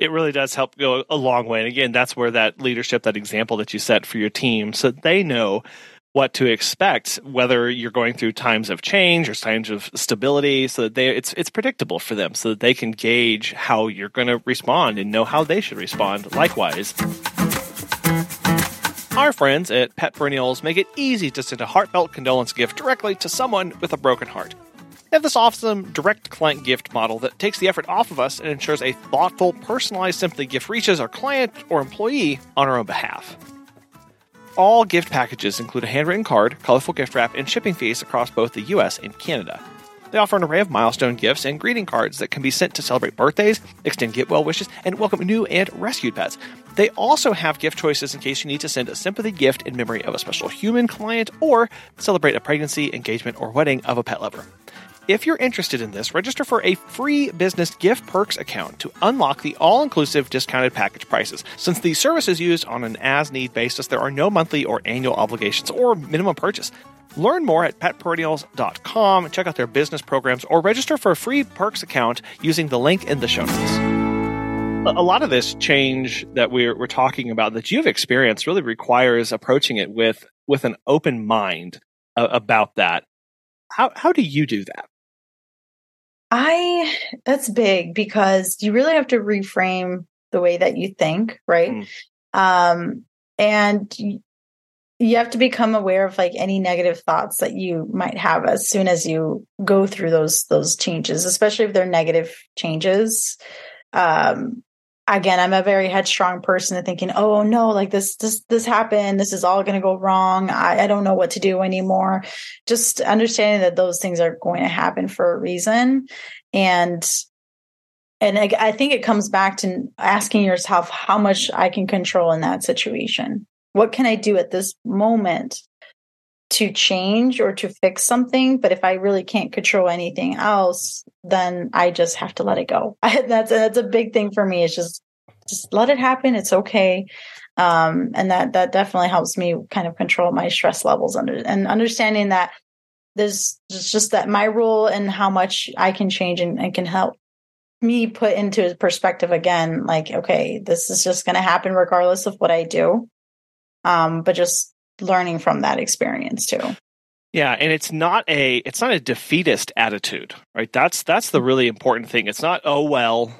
it really does help go a long way. And again, that's where that leadership, that example that you set for your team, so they know what to expect, whether you're going through times of change or times of stability, so that they it's it's predictable for them, so that they can gauge how you're going to respond and know how they should respond. Likewise. Our friends at Pet Perennials make it easy to send a heartfelt condolence gift directly to someone with a broken heart. Have this awesome direct client gift model that takes the effort off of us and ensures a thoughtful, personalized Simply gift reaches our client or employee on our own behalf. All gift packages include a handwritten card, colorful gift wrap, and shipping fees across both the US and Canada. They offer an array of milestone gifts and greeting cards that can be sent to celebrate birthdays, extend get well wishes, and welcome new and rescued pets. They also have gift choices in case you need to send a sympathy gift in memory of a special human client or celebrate a pregnancy, engagement, or wedding of a pet lover. If you're interested in this, register for a free business gift perks account to unlock the all inclusive discounted package prices. Since the service is used on an as need basis, there are no monthly or annual obligations or minimum purchase. Learn more at petperennials.com, check out their business programs, or register for a free perks account using the link in the show notes. A lot of this change that we're, we're talking about that you've experienced really requires approaching it with, with an open mind uh, about that. How, how do you do that? I that's big because you really have to reframe the way that you think, right? Mm. Um, and you have to become aware of like any negative thoughts that you might have as soon as you go through those those changes, especially if they're negative changes. Um, again, I'm a very headstrong person and thinking, oh no, like this, this, this happened. This is all going to go wrong. I, I don't know what to do anymore. Just understanding that those things are going to happen for a reason. And, and I, I think it comes back to asking yourself how much I can control in that situation. What can I do at this moment to change or to fix something. But if I really can't control anything else, then I just have to let it go. that's that's a big thing for me. It's just just let it happen. It's okay. Um, and that that definitely helps me kind of control my stress levels under and understanding that there's just that my role and how much I can change and, and can help me put into perspective again, like, okay, this is just going to happen regardless of what I do. Um, but just learning from that experience too. Yeah, and it's not a it's not a defeatist attitude, right? That's that's the really important thing. It's not oh well,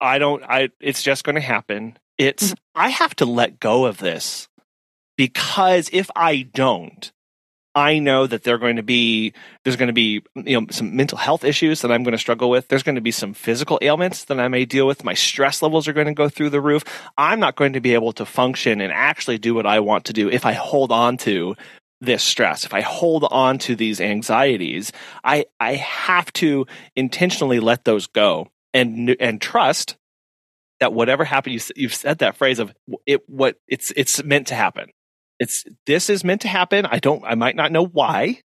I don't I it's just going to happen. It's mm-hmm. I have to let go of this because if I don't, I know that they're going to be there's going to be you know some mental health issues that I'm going to struggle with. There's going to be some physical ailments that I may deal with. My stress levels are going to go through the roof. I'm not going to be able to function and actually do what I want to do if I hold on to this stress. If I hold on to these anxieties, I I have to intentionally let those go and and trust that whatever happened you you've said that phrase of it what it's it's meant to happen it's this is meant to happen. I don't I might not know why,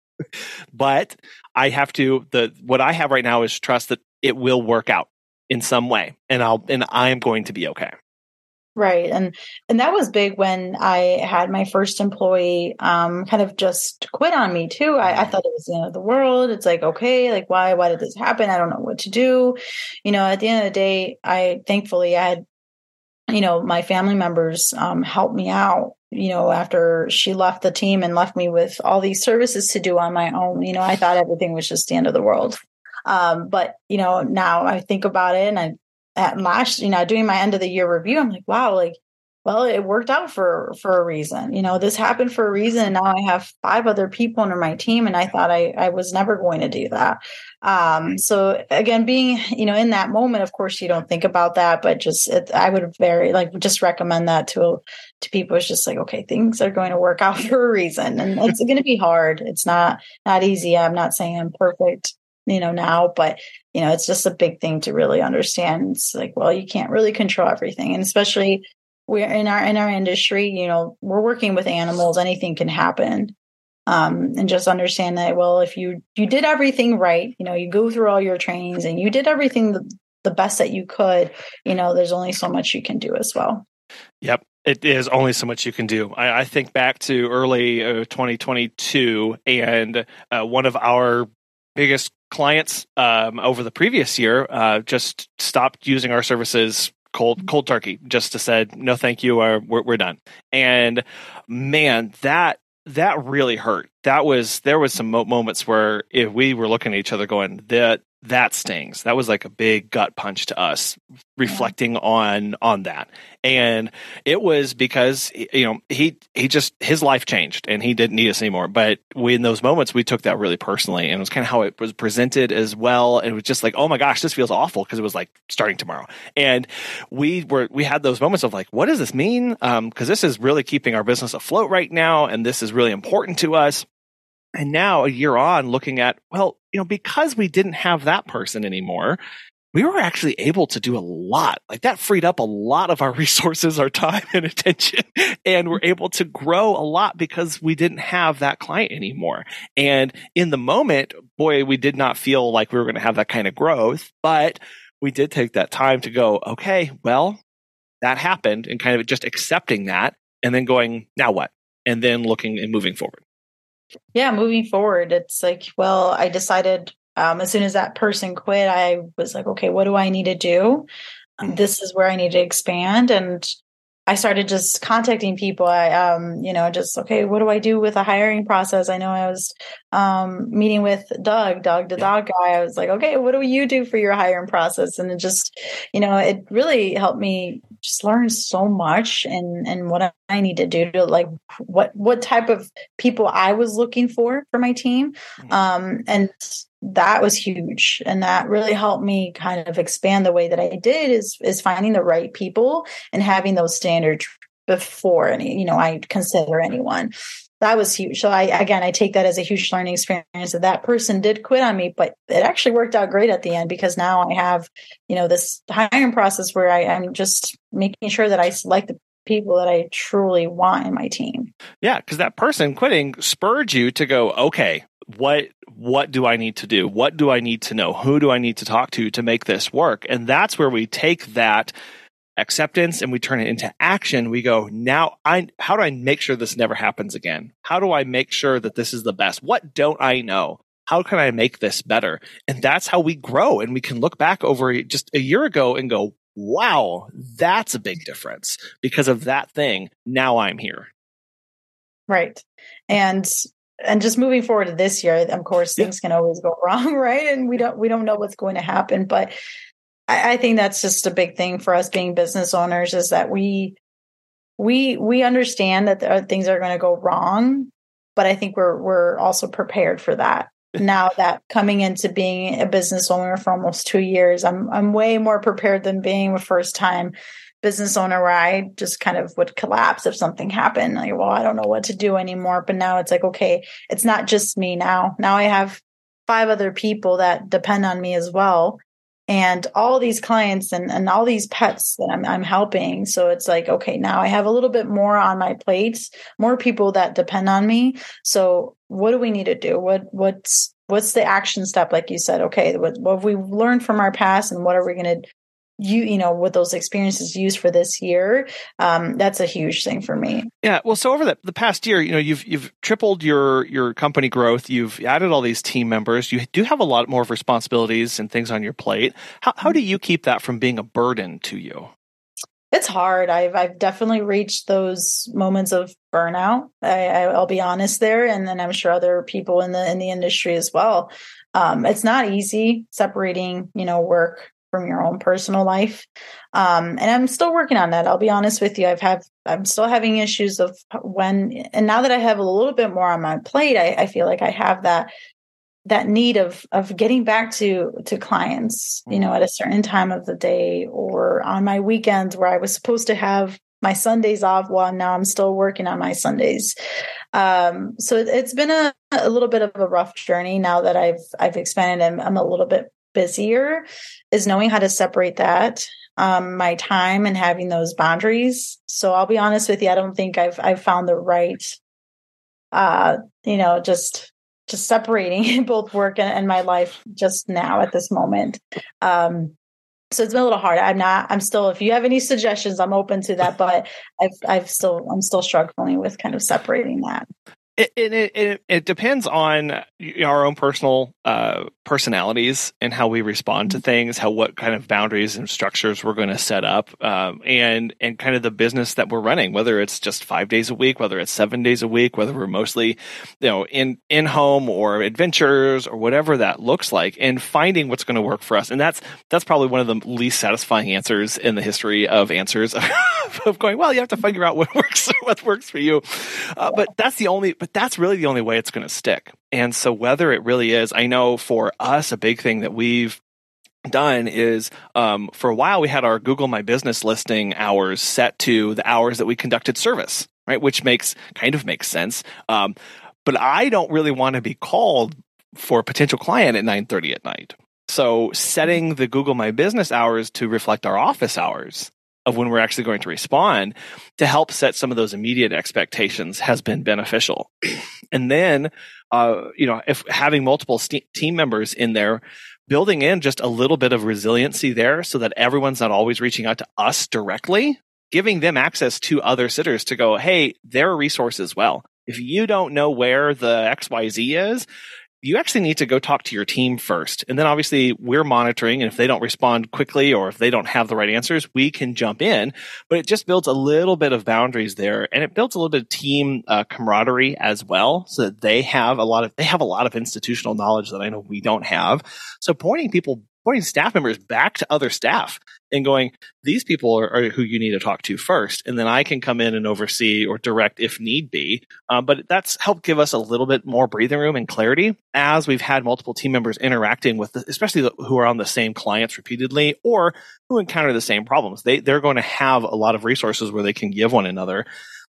but I have to the what I have right now is trust that it will work out in some way and I'll and I am going to be okay. Right. And and that was big when I had my first employee um kind of just quit on me too. I, I thought it was the end of the world. It's like, okay, like why why did this happen? I don't know what to do. You know, at the end of the day, I thankfully I had, you know, my family members um help me out you know, after she left the team and left me with all these services to do on my own, you know, I thought everything was just the end of the world. Um, but you know, now I think about it and I at last, you know, doing my end of the year review, I'm like, wow, like, well, it worked out for for a reason. You know, this happened for a reason. Now I have five other people under my team, and I thought I I was never going to do that. Um, so again, being you know in that moment, of course, you don't think about that, but just it, I would very like just recommend that to to people. It's just like okay, things are going to work out for a reason, and it's going to be hard. It's not not easy. I'm not saying I'm perfect you know now but you know it's just a big thing to really understand it's like well you can't really control everything and especially we're in our in our industry you know we're working with animals anything can happen. Um, and just understand that well if you you did everything right you know you go through all your trainings and you did everything the, the best that you could you know there's only so much you can do as well. Yep. It is only so much you can do. I, I think back to early uh, 2022, and uh, one of our biggest clients um, over the previous year uh, just stopped using our services cold cold turkey just to said no thank you or we're, we're done. And man that that really hurt. That was there was some moments where if we were looking at each other going that that stings. That was like a big gut punch to us reflecting on on that. And it was because you know he he just his life changed and he didn't need us anymore. But we in those moments we took that really personally and it was kind of how it was presented as well. And it was just like oh my gosh this feels awful because it was like starting tomorrow. And we were we had those moments of like what does this mean? Um because this is really keeping our business afloat right now and this is really important to us. And now a year on looking at, well, you know, because we didn't have that person anymore, we were actually able to do a lot. Like that freed up a lot of our resources, our time and attention. And we're able to grow a lot because we didn't have that client anymore. And in the moment, boy, we did not feel like we were going to have that kind of growth, but we did take that time to go, okay, well, that happened and kind of just accepting that and then going, now what? And then looking and moving forward yeah moving forward it's like well i decided um, as soon as that person quit i was like okay what do i need to do mm-hmm. this is where i need to expand and I started just contacting people. I, um, you know, just okay, what do I do with a hiring process? I know I was um, meeting with Doug, Doug, the dog guy. I was like, okay, what do you do for your hiring process? And it just, you know, it really helped me just learned so much and and what I need to do to like what what type of people I was looking for for my team, mm-hmm. um, and that was huge. And that really helped me kind of expand the way that I did is is finding the right people and having those standards before any you know I consider anyone. That was huge. So I again I take that as a huge learning experience that that person did quit on me but it actually worked out great at the end because now I have you know this hiring process where I, I'm just making sure that I select the people that I truly want in my team. Yeah, because that person quitting spurred you to go, okay, what what do I need to do? What do I need to know? Who do I need to talk to to make this work? And that's where we take that acceptance and we turn it into action. We go, now I how do I make sure this never happens again? How do I make sure that this is the best? What don't I know? How can I make this better? And that's how we grow and we can look back over just a year ago and go, wow, that's a big difference because of that thing. Now I'm here. Right. And and just moving forward to this year, of course, things yeah. can always go wrong, right? And we don't we don't know what's going to happen. But I, I think that's just a big thing for us being business owners is that we we we understand that there are things are going to go wrong, but I think we're we're also prepared for that. Now that coming into being a business owner for almost two years, I'm I'm way more prepared than being a first time business owner where I just kind of would collapse if something happened. Like, well, I don't know what to do anymore. But now it's like, okay, it's not just me now. Now I have five other people that depend on me as well. And all these clients and, and all these pets that I'm, I'm helping. So it's like, okay, now I have a little bit more on my plates, more people that depend on me. So what do we need to do? What, what's, what's the action step? Like you said, okay, what, what have we learned from our past and what are we going to you you know what those experiences used for this year um, that's a huge thing for me. Yeah well so over the, the past year you know you've you've tripled your your company growth. You've added all these team members. You do have a lot more of responsibilities and things on your plate. How, how do you keep that from being a burden to you? It's hard. I've i've definitely reached those moments of burnout. I, i'll be honest there and then i'm sure other people in the in the industry as well. Um, it's not easy separating you know work from your own personal life. Um, and I'm still working on that. I'll be honest with you. I've had, I'm still having issues of when, and now that I have a little bit more on my plate, I, I feel like I have that, that need of, of getting back to, to clients, you know, at a certain time of the day or on my weekends where I was supposed to have my Sundays off. Well, now I'm still working on my Sundays. Um, so it's been a, a little bit of a rough journey now that I've, I've expanded and I'm a little bit busier is knowing how to separate that um, my time and having those boundaries. So i'll be honest with you i don't think i've i've found the right uh you know just just separating both work and, and my life just now at this moment. Um so it's been a little hard. I'm not i'm still if you have any suggestions i'm open to that but i've i've still i'm still struggling with kind of separating that it, it, it, it, depends on our own personal uh, personalities and how we respond to mm-hmm. things, how what kind of boundaries and structures we're going to set up, um, and and kind of the business that we're running. Whether it's just five days a week, whether it's seven days a week, whether we're mostly, you know, in in home or adventures or whatever that looks like, and finding what's going to work for us. And that's that's probably one of the least satisfying answers in the history of answers of going. Well, you have to figure out what works what works for you, uh, but that's the only. But but that's really the only way it's going to stick. And so, whether it really is, I know for us, a big thing that we've done is um, for a while we had our Google My Business listing hours set to the hours that we conducted service, right? Which makes kind of makes sense. Um, but I don't really want to be called for a potential client at 9:30 at night. So setting the Google My Business hours to reflect our office hours of when we're actually going to respond to help set some of those immediate expectations has been beneficial. and then, uh, you know, if having multiple st- team members in there, building in just a little bit of resiliency there so that everyone's not always reaching out to us directly, giving them access to other sitters to go, hey, they're a resource as well. If you don't know where the XYZ is, you actually need to go talk to your team first. And then obviously we're monitoring. And if they don't respond quickly or if they don't have the right answers, we can jump in. But it just builds a little bit of boundaries there and it builds a little bit of team uh, camaraderie as well. So that they have a lot of, they have a lot of institutional knowledge that I know we don't have. So pointing people pointing staff members back to other staff and going, these people are, are, who you need to talk to first. And then I can come in and oversee or direct if need be. Um, but that's helped give us a little bit more breathing room and clarity as we've had multiple team members interacting with, the, especially the, who are on the same clients repeatedly or who encounter the same problems. They, they're going to have a lot of resources where they can give one another.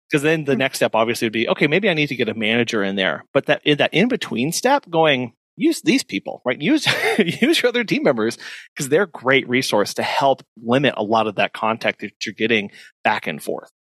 Because then the hmm. next step obviously would be, okay, maybe I need to get a manager in there. But that, in that in between step going, use these people, right? Use use your other team members because they're a great resource to help limit a lot of that contact that you're getting back and forth.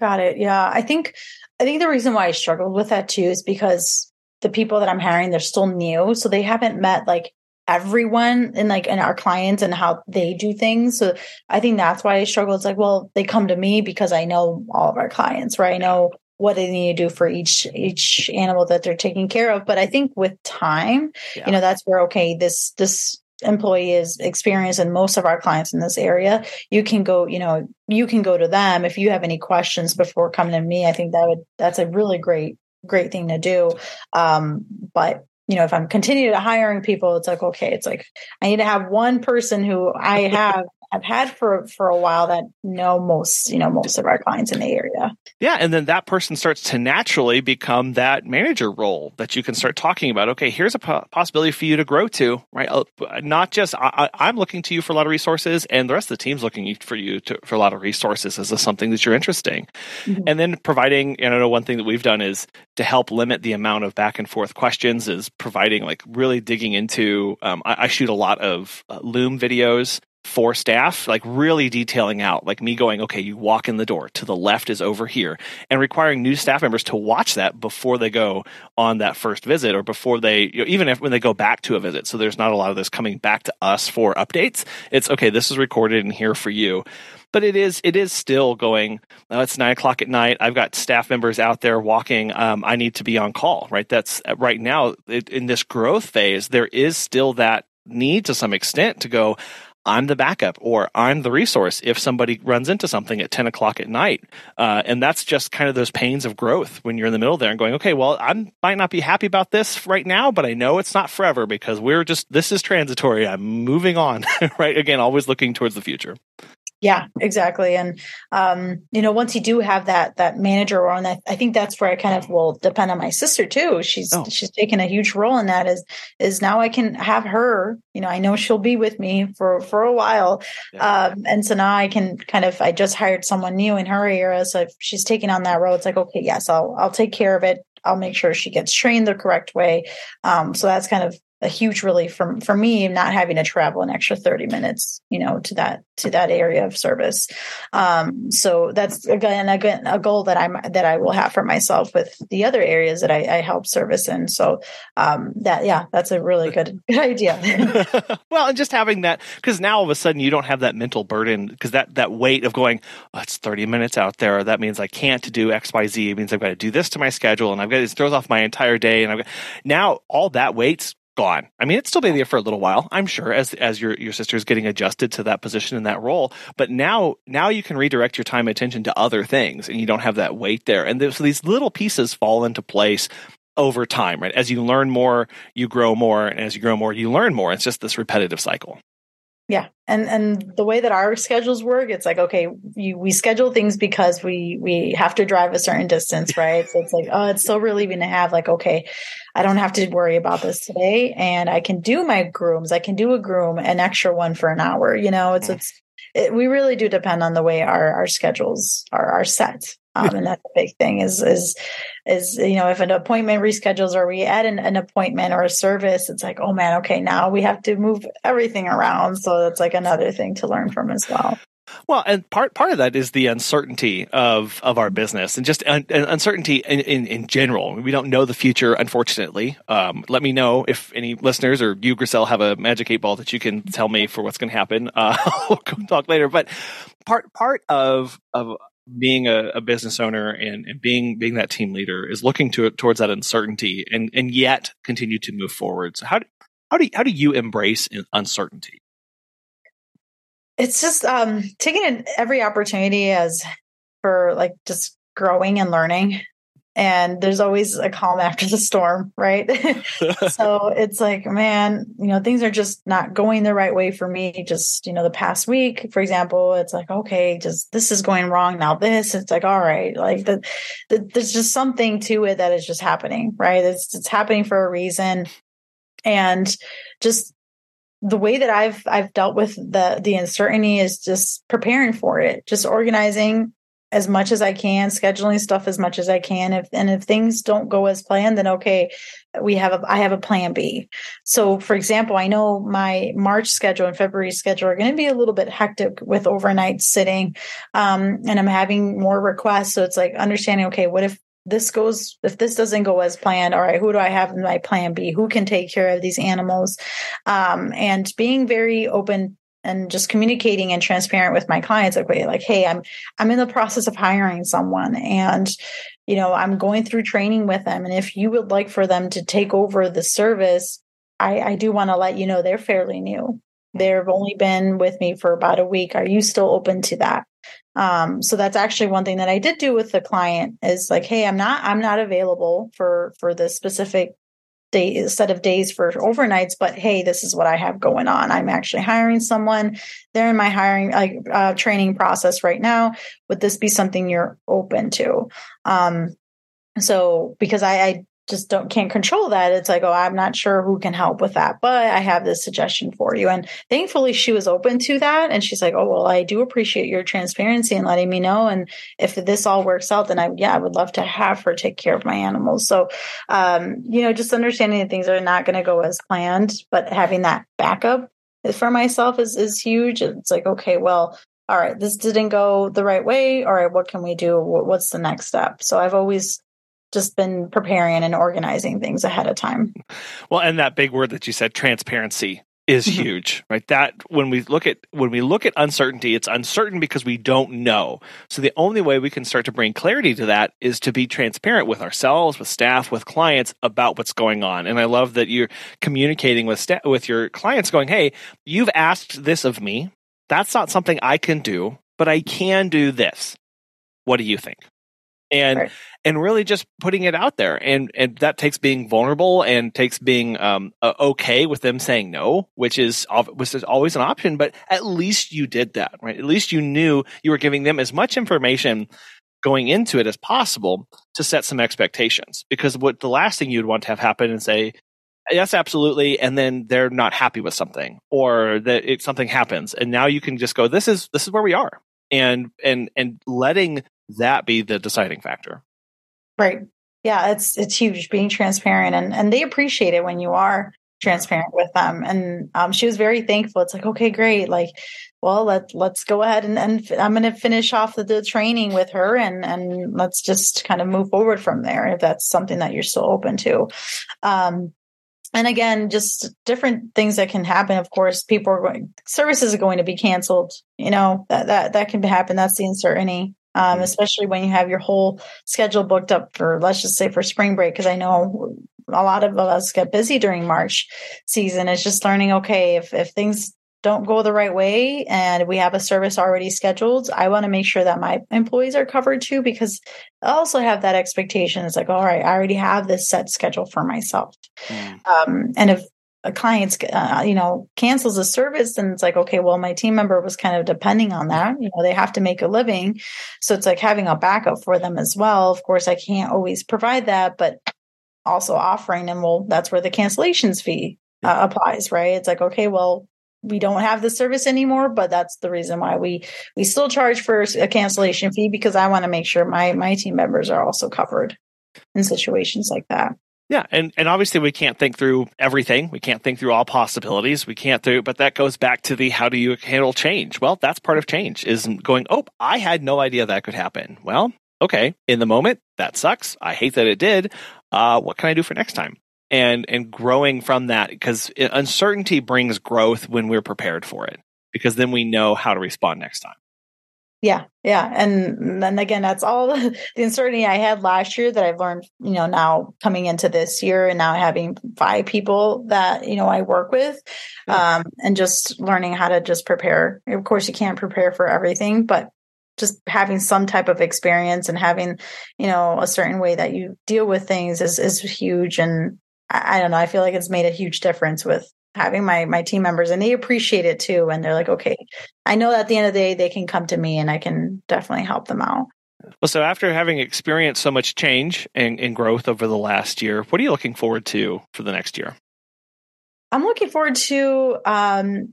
Got it. Yeah. I think I think the reason why I struggled with that too is because the people that I'm hiring, they're still new. So they haven't met like everyone and like and our clients and how they do things. So I think that's why I struggle. It's like, well, they come to me because I know all of our clients, right? I know what they need to do for each each animal that they're taking care of. But i think with time yeah. you know that's where okay this this employee is experienced and most of our clients in this area you can go you know you can go to them if you have any questions before coming to me. I think that would that's a really great great thing to do. Um but you know, if I'm continuing to hiring people, it's like, okay, it's like I need to have one person who I have I've had for for a while that know most you know most of our clients in the area. Yeah, and then that person starts to naturally become that manager role that you can start talking about. Okay, here's a po- possibility for you to grow to, right? Uh, not just I, am looking to you for a lot of resources, and the rest of the team's looking for you to, for a lot of resources as something that you're interesting, mm-hmm. and then providing. and I know, one thing that we've done is to help limit the amount of back and forth questions is providing like really digging into. Um, I, I, shoot a lot of uh, Loom videos for staff, like really detailing out, like me going, okay, you walk in the door to the left is over here, and requiring new staff members to watch that before they go on that first visit or before they, you know, even if when they go back to a visit. So there's not a lot of this coming back to us for updates. It's okay, this is recorded and here for you. But it is it is still going. Oh, it's nine o'clock at night. I've got staff members out there walking. Um, I need to be on call. Right. That's right now it, in this growth phase. There is still that need to some extent to go I'm the backup or I'm the resource if somebody runs into something at 10 o'clock at night. Uh, and that's just kind of those pains of growth when you're in the middle there and going, okay, well, I might not be happy about this right now, but I know it's not forever because we're just, this is transitory. I'm moving on, right? Again, always looking towards the future. Yeah, exactly. And um, you know, once you do have that that manager role, and I, I think that's where I kind of will depend on my sister too. She's oh. she's taken a huge role in that. Is is now I can have her. You know, I know she'll be with me for for a while, yeah. um, and so now I can kind of. I just hired someone new in her area, so if she's taking on that role, it's like okay, yes, I'll I'll take care of it. I'll make sure she gets trained the correct way. Um, so that's kind of a huge relief from for me not having to travel an extra 30 minutes you know to that to that area of service. Um, so that's again again a goal that i'm that i will have for myself with the other areas that i, I help service in. So um, that yeah that's a really good, idea. Well and just having that because now all of a sudden you don't have that mental burden because that that weight of going oh, it's 30 minutes out there. That means i can't do xyz it means i've got to do this to my schedule and i've got it throws off my entire day and i've got now all that weight's gone. I mean, it's still been there for a little while, I'm sure, as as your your sister is getting adjusted to that position and that role. But now now you can redirect your time and attention to other things, and you don't have that weight there. And so these little pieces fall into place over time, right? As you learn more, you grow more, and as you grow more, you learn more. It's just this repetitive cycle. Yeah. And and the way that our schedules work, it's like, okay, you, we schedule things because we we have to drive a certain distance, right? so it's like, oh, it's so relieving to have like, okay, I don't have to worry about this today. And I can do my grooms. I can do a groom, an extra one for an hour. You know, it's it's it, we really do depend on the way our our schedules are are set. Um, and that's a big thing is is is you know if an appointment reschedules or we add an, an appointment or a service it's like oh man okay now we have to move everything around so that's like another thing to learn from as well well, and part part of that is the uncertainty of of our business, and just un, uncertainty in, in, in general. We don't know the future, unfortunately. Um, let me know if any listeners or you, Gricel, have a magic eight ball that you can tell me for what's going to happen. Uh, we'll talk later. But part part of of being a, a business owner and, and, being being that team leader is looking to towards that uncertainty and and yet continue to move forward. So how do how do how do you embrace uncertainty? It's just um, taking every opportunity as for like just growing and learning and there's always a calm after the storm, right? so it's like, man, you know, things are just not going the right way for me. Just, you know, the past week, for example, it's like, okay, just this is going wrong. Now this, it's like, all right, like the, the, there's just something to it that is just happening, right? It's, it's happening for a reason. And just the way that I've, I've dealt with the, the uncertainty is just preparing for it, just organizing as much as I can, scheduling stuff as much as I can. If and if things don't go as planned, then okay, we have a I have a plan B. So for example, I know my March schedule and February schedule are going to be a little bit hectic with overnight sitting. Um, and I'm having more requests. So it's like understanding, okay, what if this goes if this doesn't go as planned all right who do i have in my plan b who can take care of these animals um, and being very open and just communicating and transparent with my clients like like hey i'm i'm in the process of hiring someone and you know i'm going through training with them. And if you would like for them to take over the service i i do want to let you know they're fairly new. They've only been with me for about a week. Are you still open to that? Um, so that's actually one thing that i did do with the client is like hey i'm not i'm not available for for this specific day set of days for overnights but hey this is what i have going on. I'm actually hiring someone. They're in my hiring like uh, training process right now. Would this be something you're open to? Um so because I, I just don't can't control that. It's like oh i'm not sure who can help with that but i have this suggestion for you. And thankfully she was open to that. And she's like oh well i do appreciate your transparency and letting me know. And if this all works out then i yeah i would love to have her take care of my animals. So um you know just understanding that things are not going to go as planned but having that backup for myself is is huge. It's like okay well all right this didn't go the right way. All right what can we do? What's the next step? So i've always just been preparing and organizing things ahead of time. Well, and that big word that you said, transparency is mm-hmm. huge right? That when we look at when we look at uncertainty it's uncertain because we don't know. So the only way we can start to bring clarity to that is to be transparent with ourselves with staff with clients about what's going on. And i love that you're communicating with sta- with your clients going hey you've asked this of me. That's not something i can do but i can do this. What do you think and right. and really just putting it out there. And and that takes being vulnerable and takes being um, uh, okay with them saying no which is which is always an option but at least you did that right? At least you knew you were giving them as much information going into it as possible to set some expectations. Because what the last thing you'd want to have happen and say yes absolutely and then they're not happy with something or that it, something happens and now you can just go this is this is where we are and and and letting that be the deciding factor. Right. Yeah, it's it's huge being transparent and and they appreciate it when you are transparent with them. And um, she was very thankful. It's like, okay, great. Like, well, let let's go ahead and, and I'm going to finish off the, the, training with her and and let's just kind of move forward from there if that's something that you're still open to. Um, and again, just different things that can happen. Of course, people are going services are going to be canceled. You know that that that can happen. That's the uncertainty um, mm-hmm. especially when you have your whole schedule booked up for, let's just say, for spring break. Because I know a lot of us get busy during March season. It's just learning, okay, if if things don't go the right way and we have a service already scheduled, I want to make sure that my employees are covered too, because I also have that expectation. It's like, all right, I already have this set schedule for myself. Mm. Um, and if a client's uh, you know cancels a service and it's like okay well my team member was kind of depending on that. You know they have to make a living. So it's like having a backup for them as well. Of course i can't always provide that but also offering them well that's where the cancellations fee uh, applies right? It's like okay well we don't have the service anymore but that's the reason why we we still charge for a cancellation fee because i want to make sure my my team members are also covered in situations like that yeah, and, and obviously we can't think through everything. We can't think through all possibilities. We can't do, but that goes back to the how do you handle change? Well, that's part of change is going, oh, I had no idea that could happen. Well, okay, in the moment, that sucks. I hate that it did. Uh, what can I do for next time? And and growing from that because uncertainty brings growth when we're prepared for it because then we know how to respond next time. Yeah, yeah, and then again, that's all the uncertainty I had last year that I've learned. You know, now coming into this year, and now having five people that you know I work with, um, and just learning how to just prepare. Of course, you can't prepare for everything, but just having some type of experience and having you know a certain way that you deal with things is is huge. And I, I don't know, I feel like it's made a huge difference with having my my team members and they appreciate it too and they're like okay i know at the end of the day they can come to me and i can definitely help them out well so after having experienced so much change and, and growth over the last year what are you looking forward to for the next year i'm looking forward to um,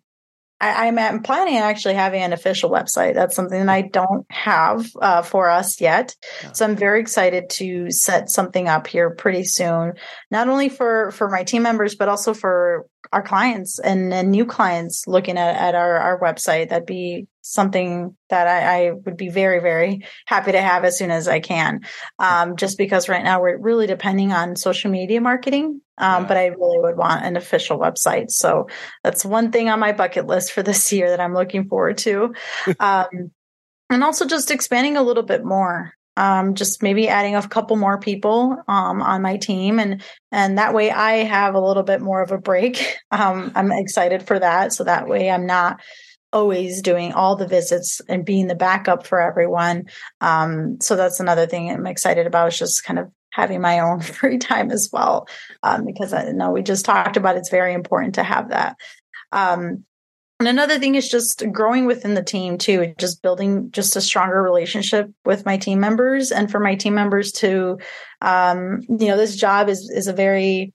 I, am planning on actually having an official website. That's something that I don't have uh, for us yet. So I'm very excited to set something up here pretty soon, not only for for my team members, but also for our clients and, and new clients looking at, at our, our website. That'd be something that I, I, would be very, very happy to have as soon as I can. Um, just because right now we're really depending on social media marketing. Um, yeah. but I really would want an official website. So that's one thing on my bucket list for this year that I'm looking forward to. um, and also just expanding a little bit more um, just maybe adding a couple more people um, on my team and and that way i have a little bit more of a break um, i'm excited for that so that way i'm not always doing all the visits and being the backup for everyone um, so that's another thing i'm excited about is just kind of having my own free time as well. Um, because I know we just talked about it's very important to have that. Um, and another thing is just growing within the team too, just building just a stronger relationship with my team members and for my team members to, um, you know, this job is, is a very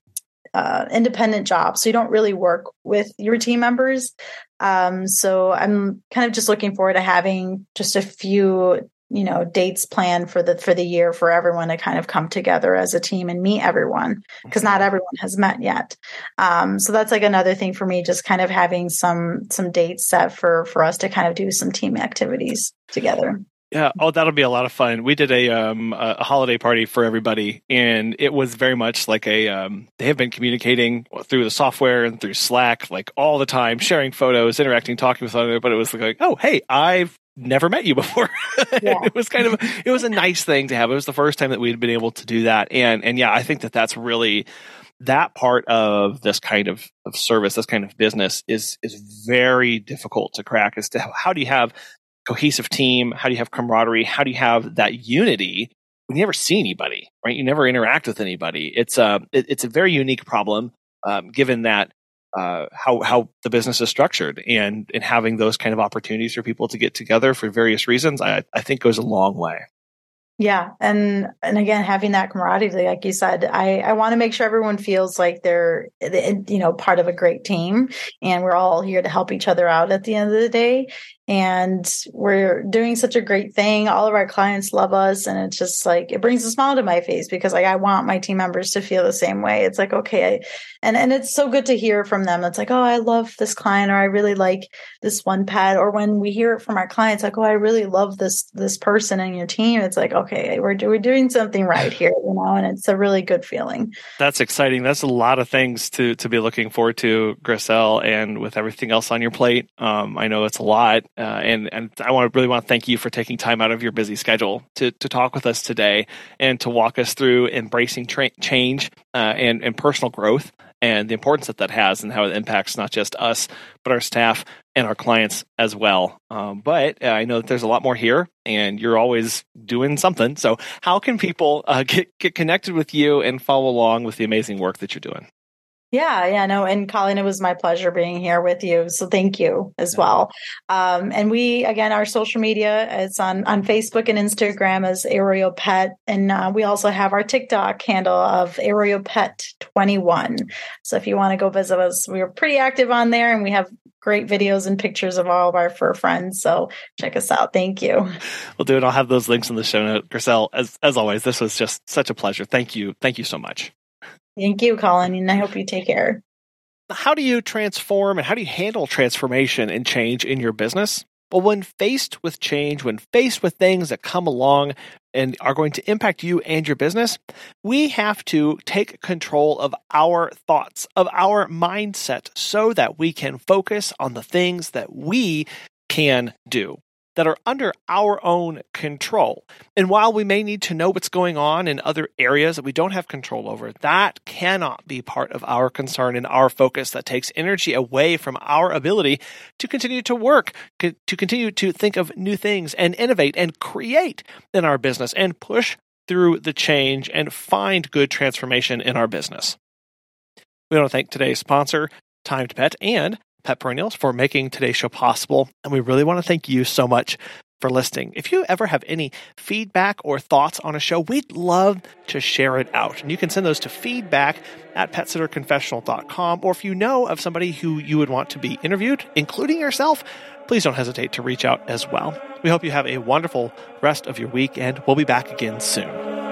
uh, independent job. So you don't really work with your team members. Um, so I'm kind of just looking forward to having just a few you know dates planned for the for the year for everyone to kind of come together as a team and meet everyone because not everyone has met yet um, so that's like another thing for me just kind of having some some dates set for for us to kind of do some team activities together yeah, oh, that'll be a lot of fun. We did a um a holiday party for everybody, and it was very much like a um. They have been communicating through the software and through Slack like all the time, sharing photos, interacting, talking with one another. But it was like, oh, hey, I've never met you before. Yeah. it was kind of it was a nice thing to have. It was the first time that we had been able to do that, and and yeah, I think that that's really that part of this kind of, of service, this kind of business is is very difficult to crack. As to how, do you have cohesive team? How do you have camaraderie? How do you have that unity when you never see anybody, right? You never interact with anybody. It's a uh, it, it's a very unique problem, um, given that uh, how how the business is structured. And and having those kind of opportunities for people to get together for various reasons, I, I think goes a long way. Yeah, and and again, having that camaraderie, like you said, I I want to make sure everyone feels like they're you know part of a great team, and we're all here to help each other out at the end of the day and we're doing such a great thing. All of our clients love us. And it's just like it brings a smile to my face because like i want my team members to feel the same way. It's like okay and and it's so good to hear from them. It's like oh i love this client or i really like this one pet or when we hear it from our clients like oh i really love this this person in your team. It's like okay we're, we're doing something right here you know and it's a really good feeling. That's exciting. That's a lot of things to to be looking forward to Gricel and with everything else on your plate. Um, i know it's a lot uh, and and I want to really want to thank you for taking time out of your busy schedule to to talk with us today and to walk us through embracing tra- change uh, and and personal growth and the importance that that has and how it impacts not just us but our staff and our clients as well. Um, but uh, I know that there's a lot more here, and you're always doing something. So, how can people uh, get get connected with you and follow along with the amazing work that you're doing? Yeah, yeah, no, and Colleen, it was my pleasure being here with you. So thank you as well. Um, and we again, our social media is on on Facebook and Instagram as Arroyo Pet, and uh, we also have our TikTok handle of Arroyo Pet Twenty One. So if you want to go visit us, we are pretty active on there, and we have great videos and pictures of all of our fur friends. So check us out. Thank you. We'll do it. I'll have those links in the show note. Gricel, as as always, this was just such a pleasure. Thank you. Thank you so much. Thank you, Colin, and I hope you take care. How do you transform and how do you handle transformation and change in your business? Well, when faced with change, when faced with things that come along and are going to impact you and your business, we have to take control of our thoughts, of our mindset, so that we can focus on the things that we can do that are under our own control. And while we may need to know what's going on in other areas that we don't have control over, that cannot be part of our concern and our focus that takes energy away from our ability to continue to work, to continue to think of new things and innovate and create in our business and push through the change and find good transformation in our business. We want to thank today's sponsor, Time to Pet, and Pet Perennials for making today's show possible. And we really want to thank you so much for listening. If you ever have any feedback or thoughts on a show, we'd love to share it out. And you can send those to feedback at petsitterconfessional.com. Or if you know of somebody who you would want to be interviewed, including yourself, please don't hesitate to reach out as well. We hope you have a wonderful rest of your week, and we'll be back again soon.